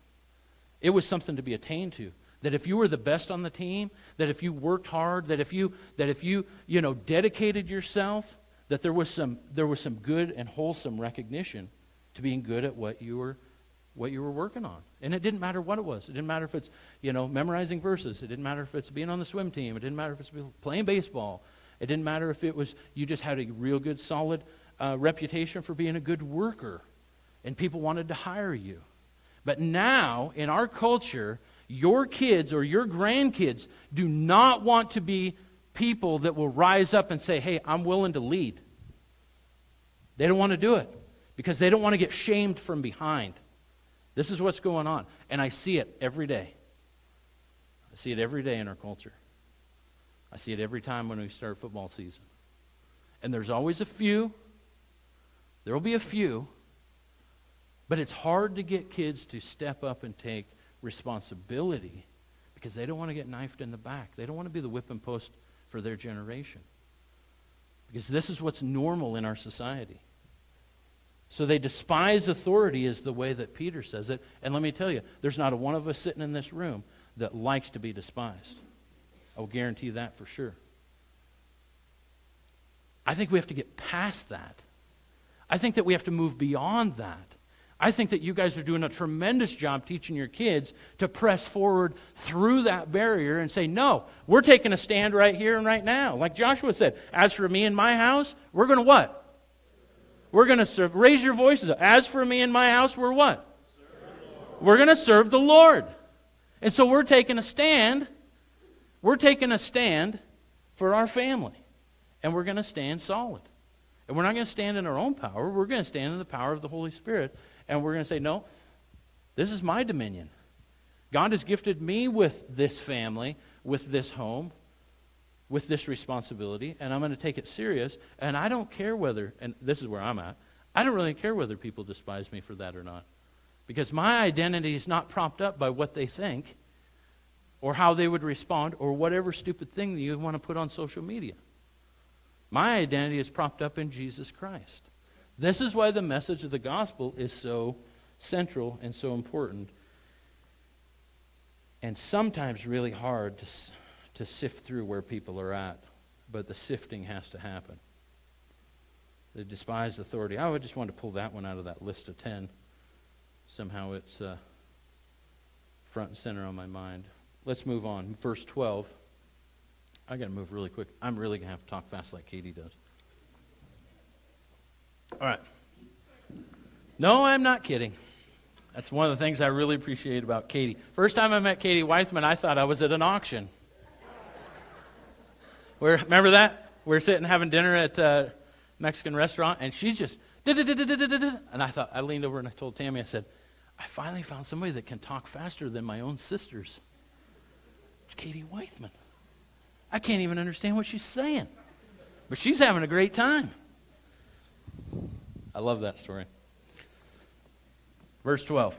It was something to be attained to. That if you were the best on the team, that if you worked hard, that if you that if you, you know, dedicated yourself, that there was some there was some good and wholesome recognition to being good at what you were what you were working on. And it didn't matter what it was. It didn't matter if it's, you know, memorizing verses. It didn't matter if it's being on the swim team. It didn't matter if it's playing baseball. It didn't matter if it was you just had a real good, solid uh, reputation for being a good worker and people wanted to hire you. But now, in our culture, your kids or your grandkids do not want to be people that will rise up and say, hey, I'm willing to lead. They don't want to do it because they don't want to get shamed from behind. This is what's going on. And I see it every day. I see it every day in our culture. I see it every time when we start football season. And there's always a few. There will be a few but it's hard to get kids to step up and take responsibility because they don't want to get knifed in the back. They don't want to be the whipping post for their generation. Because this is what's normal in our society. So they despise authority, is the way that Peter says it. And let me tell you, there's not a one of us sitting in this room that likes to be despised. I will guarantee that for sure. I think we have to get past that. I think that we have to move beyond that. I think that you guys are doing a tremendous job teaching your kids to press forward through that barrier and say, no, we're taking a stand right here and right now. Like Joshua said, as for me and my house, we're going to what? We're going to serve. Raise your voices. As for me and my house, we're what? We're going to serve the Lord. And so we're taking a stand. We're taking a stand for our family. And we're going to stand solid. And we're not going to stand in our own power. We're going to stand in the power of the Holy Spirit and we're going to say, no, this is my dominion. God has gifted me with this family, with this home, with this responsibility, and I'm going to take it serious. And I don't care whether, and this is where I'm at, I don't really care whether people despise me for that or not. Because my identity is not propped up by what they think or how they would respond or whatever stupid thing that you want to put on social media. My identity is propped up in Jesus Christ. This is why the message of the gospel is so central and so important, and sometimes really hard to, to sift through where people are at. But the sifting has to happen. The despised authority. I just want to pull that one out of that list of 10. Somehow it's uh, front and center on my mind. Let's move on. Verse 12. I got to move really quick. I'm really going to have to talk fast like Katie does. All right. No, I'm not kidding. That's one of the things I really appreciate about Katie. First time I met Katie Weithman, I thought I was at an auction. Where, remember that? We are sitting having dinner at a Mexican restaurant, and she's just, and I thought, I leaned over and I told Tammy, I said, I finally found somebody that can talk faster than my own sisters. It's Katie Weithman. I can't even understand what she's saying, but she's having a great time. I love that story. Verse 12.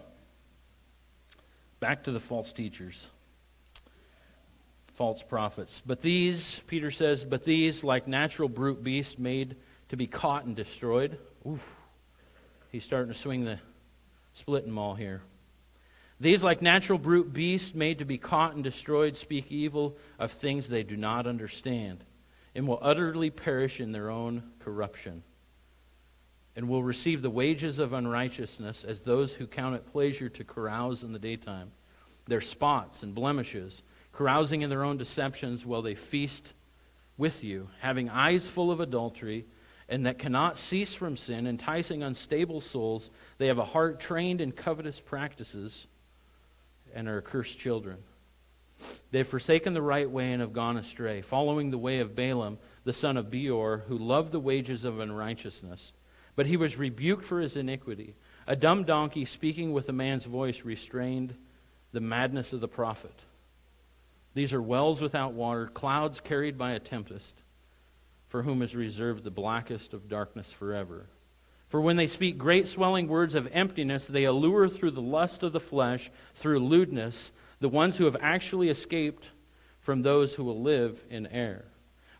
Back to the false teachers, false prophets. But these, Peter says, but these, like natural brute beasts made to be caught and destroyed. Oof. He's starting to swing the splitting maul here. These, like natural brute beasts made to be caught and destroyed, speak evil of things they do not understand, and will utterly perish in their own corruption and will receive the wages of unrighteousness as those who count it pleasure to carouse in the daytime. Their spots and blemishes, carousing in their own deceptions while they feast with you, having eyes full of adultery, and that cannot cease from sin, enticing unstable souls. They have a heart trained in covetous practices and are accursed children. They have forsaken the right way and have gone astray, following the way of Balaam, the son of Beor, who loved the wages of unrighteousness but he was rebuked for his iniquity. A dumb donkey speaking with a man's voice restrained the madness of the prophet. These are wells without water, clouds carried by a tempest, for whom is reserved the blackest of darkness forever. For when they speak great swelling words of emptiness, they allure through the lust of the flesh, through lewdness, the ones who have actually escaped from those who will live in error.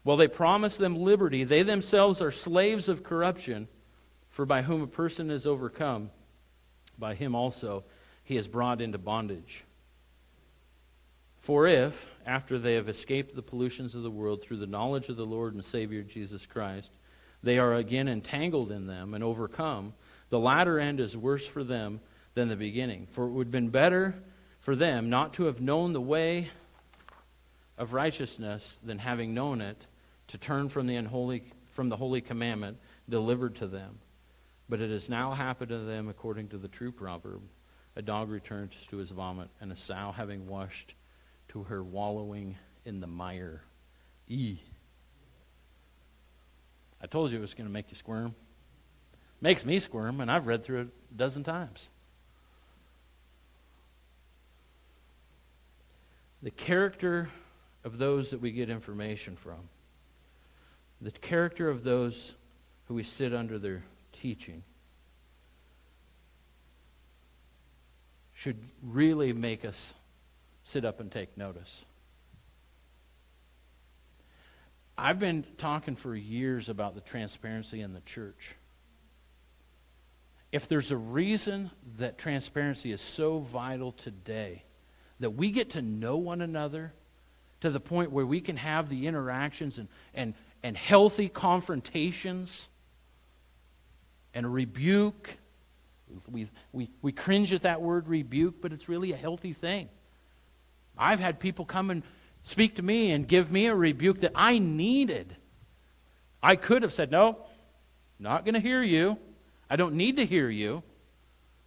While they promise them liberty, they themselves are slaves of corruption. For by whom a person is overcome, by him also he is brought into bondage. For if, after they have escaped the pollutions of the world through the knowledge of the Lord and Savior Jesus Christ, they are again entangled in them and overcome, the latter end is worse for them than the beginning. For it would have been better for them not to have known the way of righteousness than having known it, to turn from the unholy from the holy commandment delivered to them. But it has now happened to them according to the true proverb a dog returns to his vomit, and a sow having washed to her wallowing in the mire. E. I told you it was going to make you squirm. Makes me squirm, and I've read through it a dozen times. The character of those that we get information from, the character of those who we sit under their teaching should really make us sit up and take notice. I've been talking for years about the transparency in the church. If there's a reason that transparency is so vital today, that we get to know one another to the point where we can have the interactions and, and, and healthy confrontations and rebuke. We, we, we cringe at that word rebuke, but it's really a healthy thing. I've had people come and speak to me and give me a rebuke that I needed. I could have said, No, not going to hear you. I don't need to hear you.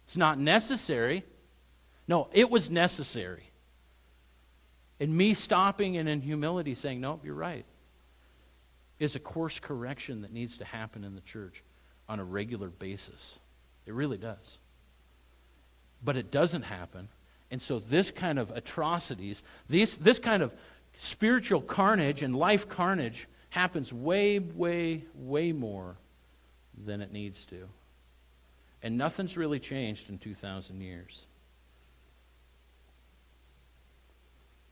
It's not necessary. No, it was necessary. And me stopping and in humility saying, No, you're right, is a course correction that needs to happen in the church on a regular basis. It really does. But it doesn't happen. And so, this kind of atrocities, this, this kind of spiritual carnage and life carnage happens way, way, way more than it needs to. And nothing's really changed in 2,000 years.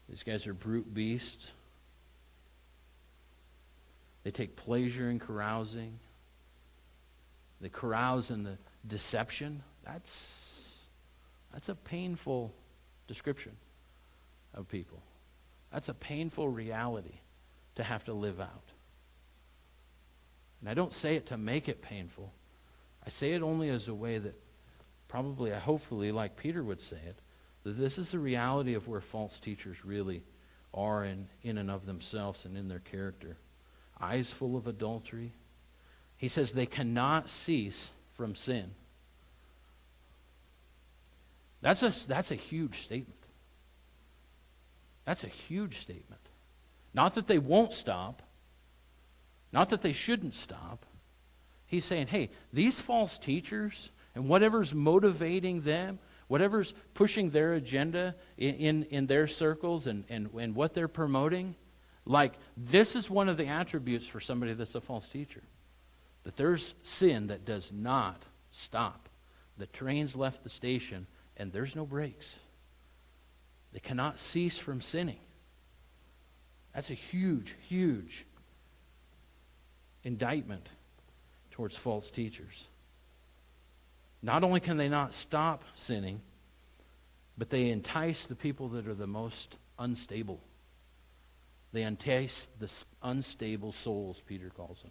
These guys are brute beasts. They take pleasure in carousing. They carouse in the deception. That's, that's a painful description of people. That's a painful reality to have to live out. And I don't say it to make it painful. I say it only as a way that probably, hopefully, like Peter would say it, that this is the reality of where false teachers really are in, in and of themselves and in their character. Eyes full of adultery. He says they cannot cease from sin. That's a, that's a huge statement. That's a huge statement. Not that they won't stop, not that they shouldn't stop. He's saying, hey, these false teachers and whatever's motivating them, whatever's pushing their agenda in, in, in their circles and, and, and what they're promoting, like this is one of the attributes for somebody that's a false teacher. That there's sin that does not stop. The train's left the station and there's no brakes. They cannot cease from sinning. That's a huge, huge indictment towards false teachers. Not only can they not stop sinning, but they entice the people that are the most unstable. They entice the unstable souls, Peter calls them.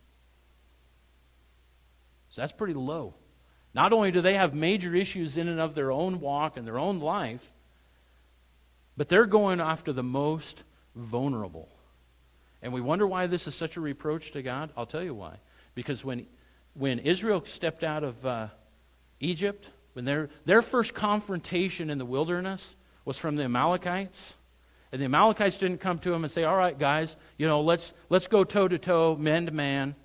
So that's pretty low. Not only do they have major issues in and of their own walk and their own life, but they're going after the most vulnerable. And we wonder why this is such a reproach to God. I'll tell you why. Because when, when Israel stepped out of uh, Egypt, when their, their first confrontation in the wilderness was from the Amalekites, and the Amalekites didn't come to them and say, All right, guys, you know, let's, let's go toe to toe, man to man.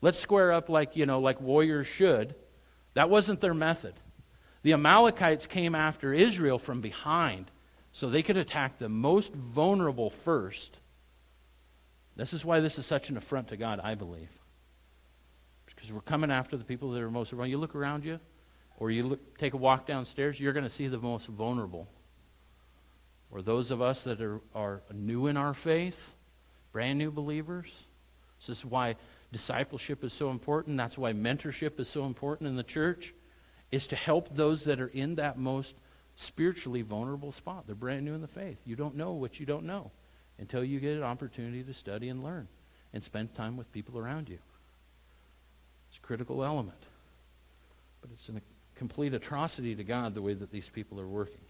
Let's square up like, you know, like warriors should. That wasn't their method. The Amalekites came after Israel from behind so they could attack the most vulnerable first. This is why this is such an affront to God, I believe. Because we're coming after the people that are most vulnerable. You look around you, or you look, take a walk downstairs, you're going to see the most vulnerable. Or those of us that are, are new in our faith, brand new believers. This is why discipleship is so important. That's why mentorship is so important in the church, is to help those that are in that most spiritually vulnerable spot. They're brand new in the faith. You don't know what you don't know until you get an opportunity to study and learn and spend time with people around you. It's a critical element. But it's a complete atrocity to God the way that these people are working.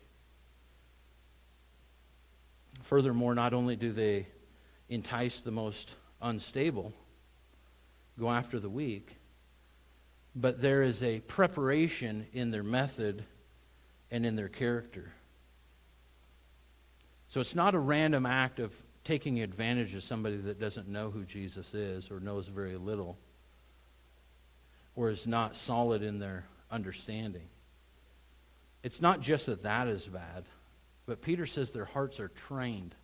Furthermore, not only do they entice the most unstable, go after the weak, but there is a preparation in their method and in their character. So it's not a random act of taking advantage of somebody that doesn't know who Jesus is or knows very little or is not solid in their understanding. It's not just that that is bad, but Peter says their hearts are trained.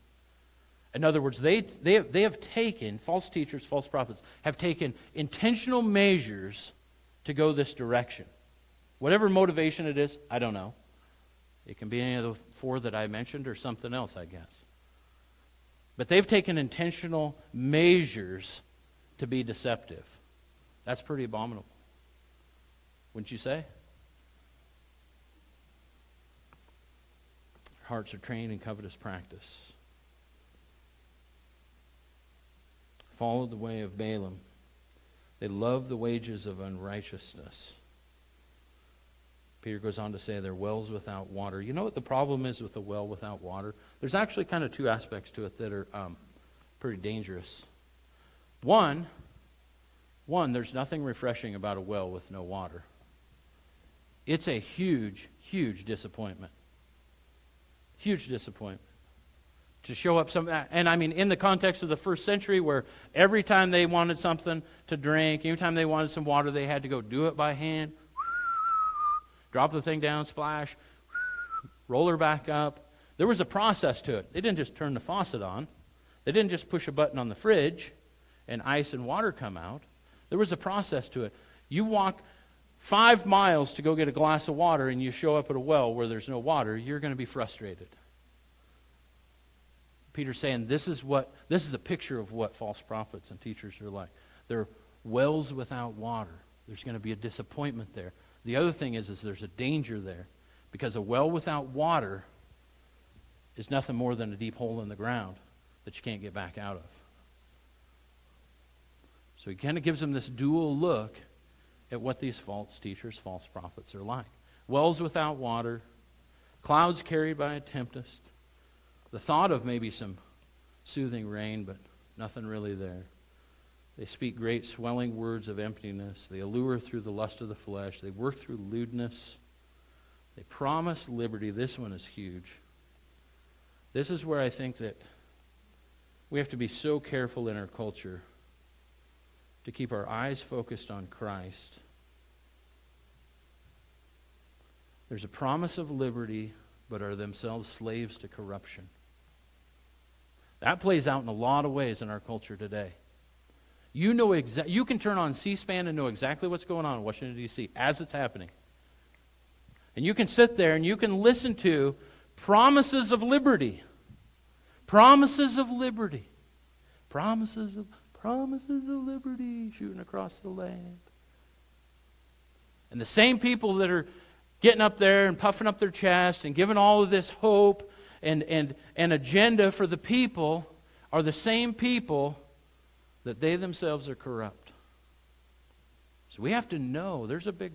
In other words, they, they, have, they have taken, false teachers, false prophets, have taken intentional measures to go this direction. Whatever motivation it is, I don't know. It can be any of the four that I mentioned or something else, I guess. But they've taken intentional measures to be deceptive. That's pretty abominable. Wouldn't you say? Hearts are trained in covetous practice. Followed the way of Balaam. They love the wages of unrighteousness. Peter goes on to say they're wells without water. You know what the problem is with a well without water? There's actually kind of two aspects to it that are um, pretty dangerous. One, one, there's nothing refreshing about a well with no water. It's a huge, huge disappointment. Huge disappointment. To show up some, uh, and I mean, in the context of the first century, where every time they wanted something to drink, every time they wanted some water, they had to go do it by hand drop the thing down, splash, roll her back up. There was a process to it. They didn't just turn the faucet on, they didn't just push a button on the fridge and ice and water come out. There was a process to it. You walk five miles to go get a glass of water and you show up at a well where there's no water, you're going to be frustrated. Peter's saying this is what this is a picture of what false prophets and teachers are like. They're wells without water. There's going to be a disappointment there. The other thing is, is there's a danger there because a well without water is nothing more than a deep hole in the ground that you can't get back out of. So he kind of gives them this dual look at what these false teachers, false prophets are like. Wells without water, clouds carried by a tempest, the thought of maybe some soothing rain, but nothing really there. They speak great swelling words of emptiness. They allure through the lust of the flesh. They work through lewdness. They promise liberty. This one is huge. This is where I think that we have to be so careful in our culture to keep our eyes focused on Christ. There's a promise of liberty, but are themselves slaves to corruption. That plays out in a lot of ways in our culture today. You know exa- you can turn on C-SPAN and know exactly what's going on in Washington D.C. as it's happening. And you can sit there and you can listen to promises of liberty. Promises of liberty. Promises of promises of liberty shooting across the land. And the same people that are getting up there and puffing up their chest and giving all of this hope and, and, and agenda for the people are the same people that they themselves are corrupt. So we have to know there's a big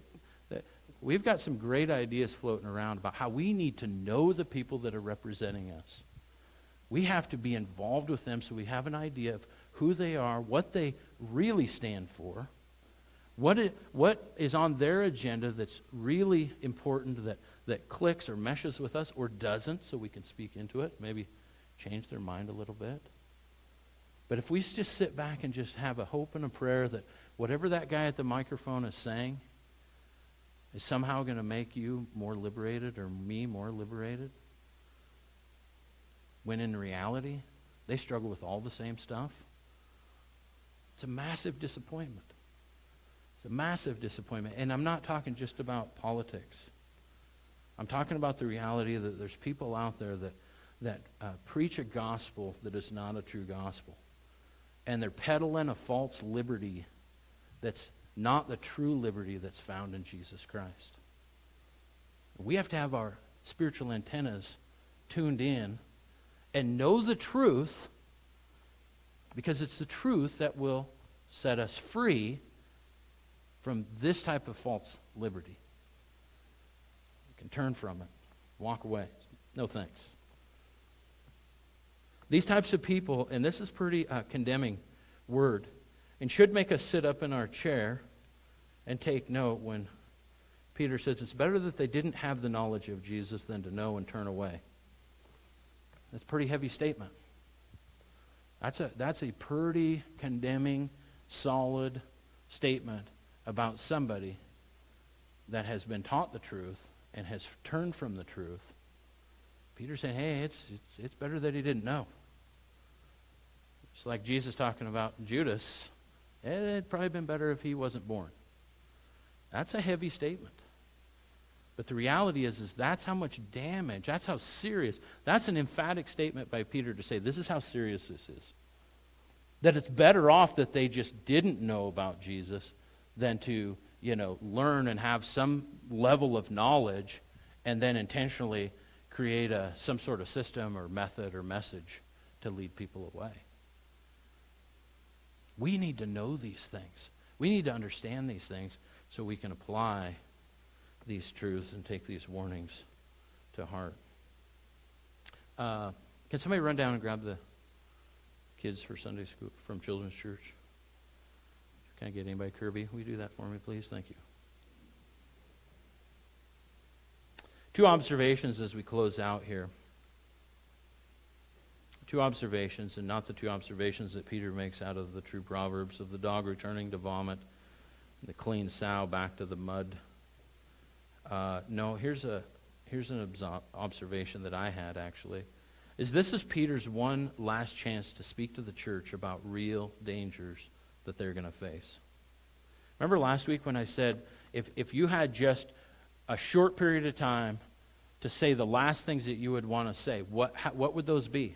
we've got some great ideas floating around about how we need to know the people that are representing us. We have to be involved with them so we have an idea of who they are, what they really stand for, what what is on their agenda that's really important that, that clicks or meshes with us or doesn't so we can speak into it, maybe change their mind a little bit. But if we just sit back and just have a hope and a prayer that whatever that guy at the microphone is saying is somehow going to make you more liberated or me more liberated, when in reality, they struggle with all the same stuff, it's a massive disappointment. It's a massive disappointment. And I'm not talking just about politics. I'm talking about the reality that there's people out there that, that uh, preach a gospel that is not a true gospel and they're peddling a false liberty that's not the true liberty that's found in Jesus Christ. We have to have our spiritual antennas tuned in and know the truth because it's the truth that will set us free from this type of false liberty. Can turn from it, walk away. No thanks. These types of people, and this is pretty uh, condemning word, and should make us sit up in our chair and take note when Peter says it's better that they didn't have the knowledge of Jesus than to know and turn away. That's a pretty heavy statement. That's a, that's a pretty condemning, solid statement about somebody that has been taught the truth and has turned from the truth. Peter's saying, hey, it's, it's, it's better that he didn't know. It's like Jesus talking about Judas. It'd probably been better if he wasn't born. That's a heavy statement. But the reality is, is that's how much damage, that's how serious, that's an emphatic statement by Peter to say, this is how serious this is. That it's better off that they just didn't know about Jesus than to, you know, learn and have some level of knowledge and then intentionally create a, some sort of system or method or message to lead people away. We need to know these things. We need to understand these things so we can apply these truths and take these warnings to heart. Uh, can somebody run down and grab the kids for Sunday school from Children's Church? Can I get anybody, Kirby? Will you do that for me, please? Thank you. Two observations as we close out here two observations, and not the two observations that Peter makes out of the true Proverbs of the dog returning to vomit, the clean sow back to the mud. Uh, no, here's a here's an observation that I had actually. Is this is Peter's one last chance to speak to the church about real dangers that they're going to face. Remember last week when I said if, if you had just a short period of time to say the last things that you would want to say, what, what would those be?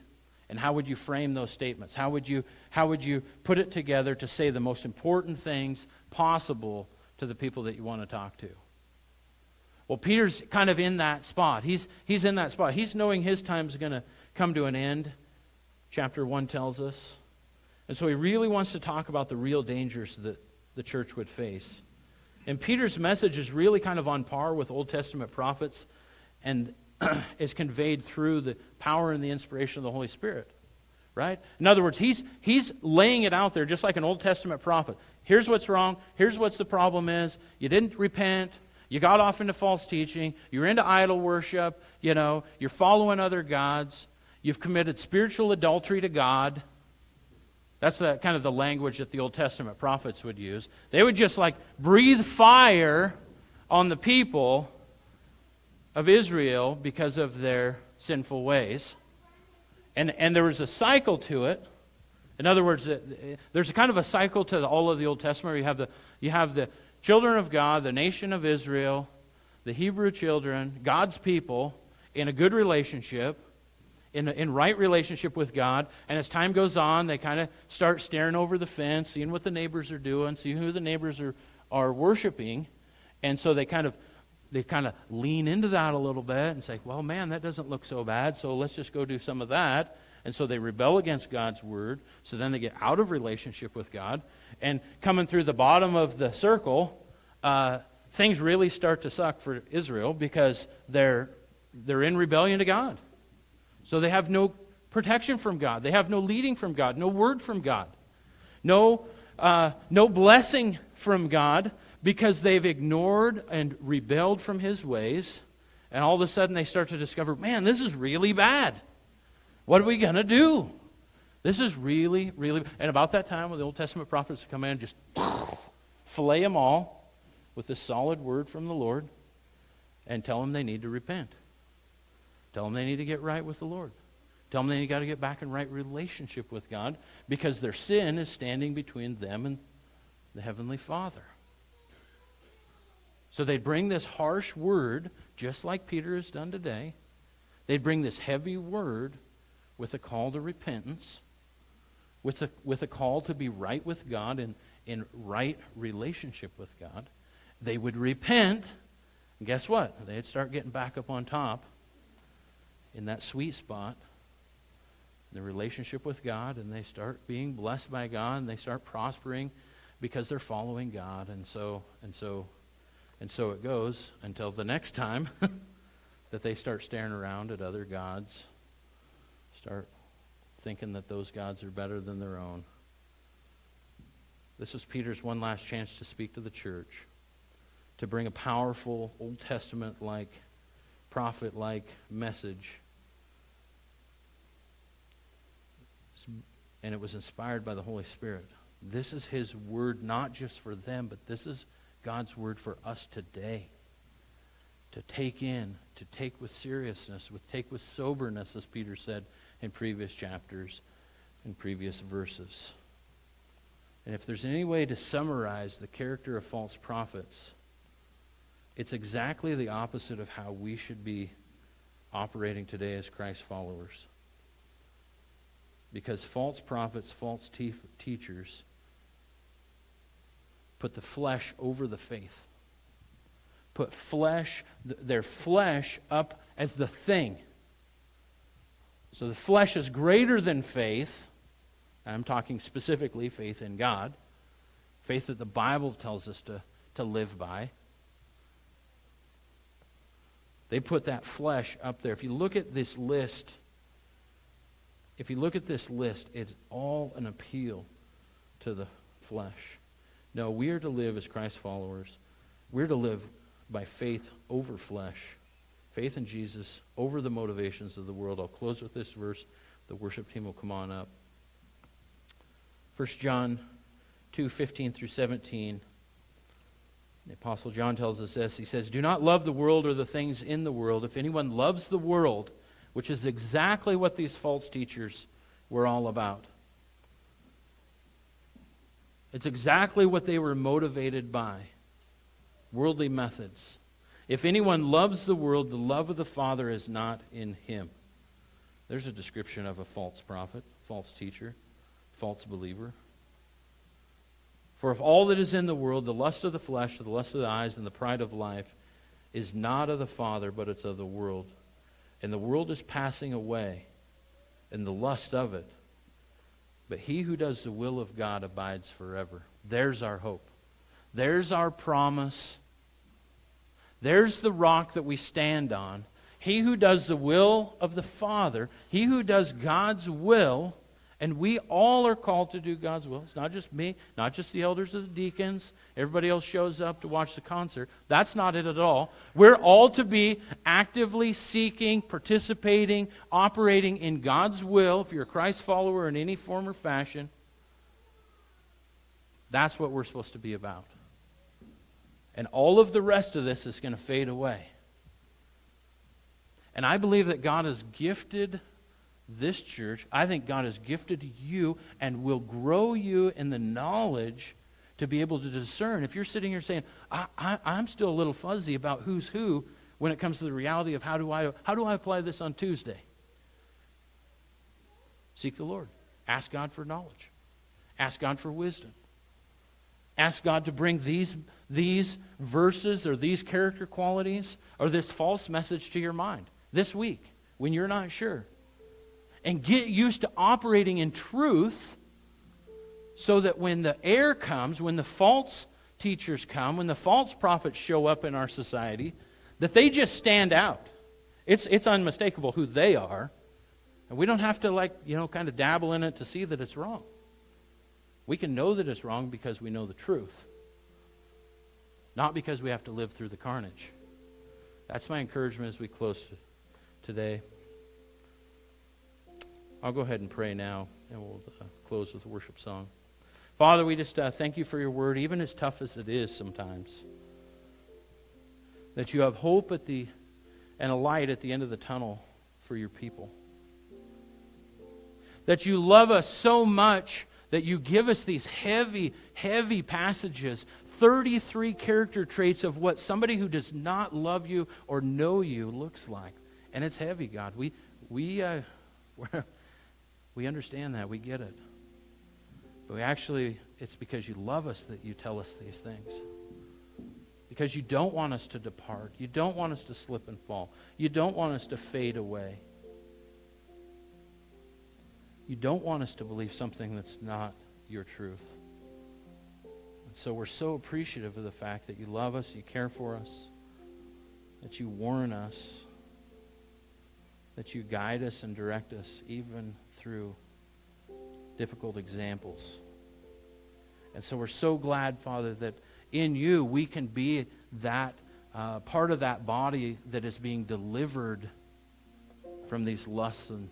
And how would you frame those statements? How would you, how would you put it together to say the most important things possible to the people that you want to talk to? Well, Peter's kind of in that spot. He's, he's in that spot. He's knowing his time's going to come to an end, chapter 1 tells us. And so he really wants to talk about the real dangers that the church would face. And Peter's message is really kind of on par with Old Testament prophets and is conveyed through the power and the inspiration of the Holy Spirit. Right? In other words, he's, he's laying it out there just like an Old Testament prophet. Here's what's wrong. Here's what the problem is. You didn't repent. You got off into false teaching. You're into idol worship. You know, you're following other gods. You've committed spiritual adultery to God. That's the, kind of the language that the Old Testament prophets would use. They would just like breathe fire on the people of Israel because of their sinful ways. And, and there was a cycle to it. In other words, there's a kind of a cycle to all of the Old Testament. You have the, you have the children of God, the nation of Israel, the Hebrew children, God's people, in a good relationship in, in right relationship with God. And as time goes on, they kind of start staring over the fence, seeing what the neighbors are doing, seeing who the neighbors are, are worshiping. And so they kind of they kind of lean into that a little bit and say, well, man, that doesn't look so bad, so let's just go do some of that. And so they rebel against God's word. So then they get out of relationship with God. And coming through the bottom of the circle, uh, things really start to suck for Israel because they're, they're in rebellion to God. So they have no protection from God. They have no leading from God, no word from God, no, uh, no blessing from God because they've ignored and rebelled from His ways. And all of a sudden they start to discover, man, this is really bad. What are we going to do? This is really, really. And about that time, when the Old Testament prophets come in and just fillet them all with a solid word from the Lord and tell them they need to repent. Tell them they need to get right with the Lord. Tell them they got to get back in right relationship with God because their sin is standing between them and the Heavenly Father. So they'd bring this harsh word, just like Peter has done today. They'd bring this heavy word with a call to repentance, with a, with a call to be right with God and in right relationship with God. They would repent, and guess what? They'd start getting back up on top in that sweet spot, the relationship with God, and they start being blessed by God, and they start prospering because they're following God, and so and so and so it goes until the next time that they start staring around at other gods, start thinking that those gods are better than their own. This was Peter's one last chance to speak to the church, to bring a powerful Old Testament like, prophet like message and it was inspired by the Holy Spirit. This is His word, not just for them, but this is God's word for us today. To take in, to take with seriousness, with take with soberness, as Peter said in previous chapters, in previous verses. And if there's any way to summarize the character of false prophets, it's exactly the opposite of how we should be operating today as Christ followers because false prophets, false te- teachers put the flesh over the faith. Put flesh, their flesh up as the thing. So the flesh is greater than faith. I'm talking specifically faith in God, faith that the Bible tells us to, to live by. They put that flesh up there. If you look at this list if you look at this list, it's all an appeal to the flesh. No, we are to live as Christ followers. We're to live by faith over flesh, faith in Jesus over the motivations of the world. I'll close with this verse. The worship team will come on up. 1 John 2 15 through 17. The Apostle John tells us this. He says, Do not love the world or the things in the world. If anyone loves the world, which is exactly what these false teachers were all about. It's exactly what they were motivated by worldly methods. If anyone loves the world, the love of the Father is not in him. there's a description of a false prophet, false teacher, false believer. For if all that is in the world, the lust of the flesh, the lust of the eyes, and the pride of life, is not of the Father, but it's of the world. And the world is passing away, and the lust of it. But he who does the will of God abides forever. There's our hope. There's our promise. There's the rock that we stand on. He who does the will of the Father, he who does God's will, and we all are called to do God's will. It's not just me, not just the elders or the deacons. Everybody else shows up to watch the concert. That's not it at all. We're all to be actively seeking, participating, operating in God's will. If you're a Christ follower in any form or fashion, that's what we're supposed to be about. And all of the rest of this is going to fade away. And I believe that God has gifted this church. I think God has gifted you and will grow you in the knowledge to be able to discern. If you're sitting here saying, I, I'm still a little fuzzy about who's who when it comes to the reality of how do I, how do I apply this on Tuesday? Seek the Lord. Ask God for knowledge. Ask God for wisdom. Ask God to bring these, these verses or these character qualities or this false message to your mind this week when you're not sure and get used to operating in truth so that when the air comes, when the false teachers come, when the false prophets show up in our society, that they just stand out. It's, it's unmistakable who they are. And we don't have to, like, you know, kind of dabble in it to see that it's wrong. We can know that it's wrong because we know the truth, not because we have to live through the carnage. That's my encouragement as we close today. I'll go ahead and pray now, and we'll uh, close with a worship song. Father, we just uh, thank you for your word, even as tough as it is sometimes. That you have hope at the and a light at the end of the tunnel for your people. That you love us so much that you give us these heavy, heavy passages 33 character traits of what somebody who does not love you or know you looks like. And it's heavy, God. We, we, uh, we understand that. We get it. But we actually, it's because you love us that you tell us these things. Because you don't want us to depart. You don't want us to slip and fall. You don't want us to fade away. You don't want us to believe something that's not your truth. And so we're so appreciative of the fact that you love us, you care for us, that you warn us, that you guide us and direct us even through difficult examples. And so we're so glad, Father, that in you we can be that uh, part of that body that is being delivered from these lusts and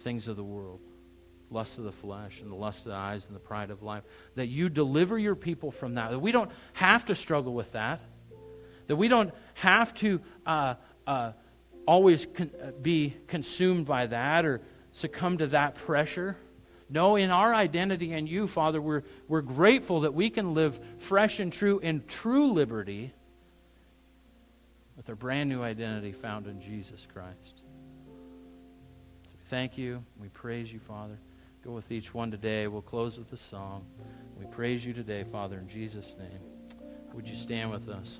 things of the world lust of the flesh and the lust of the eyes and the pride of life. That you deliver your people from that. That we don't have to struggle with that. That we don't have to uh, uh, always con- uh, be consumed by that or succumb to that pressure. No, in our identity in you, Father, we're, we're grateful that we can live fresh and true in true liberty with our brand new identity found in Jesus Christ. So thank you. We praise you, Father. Go with each one today. We'll close with a song. We praise you today, Father, in Jesus' name. Would you stand with us?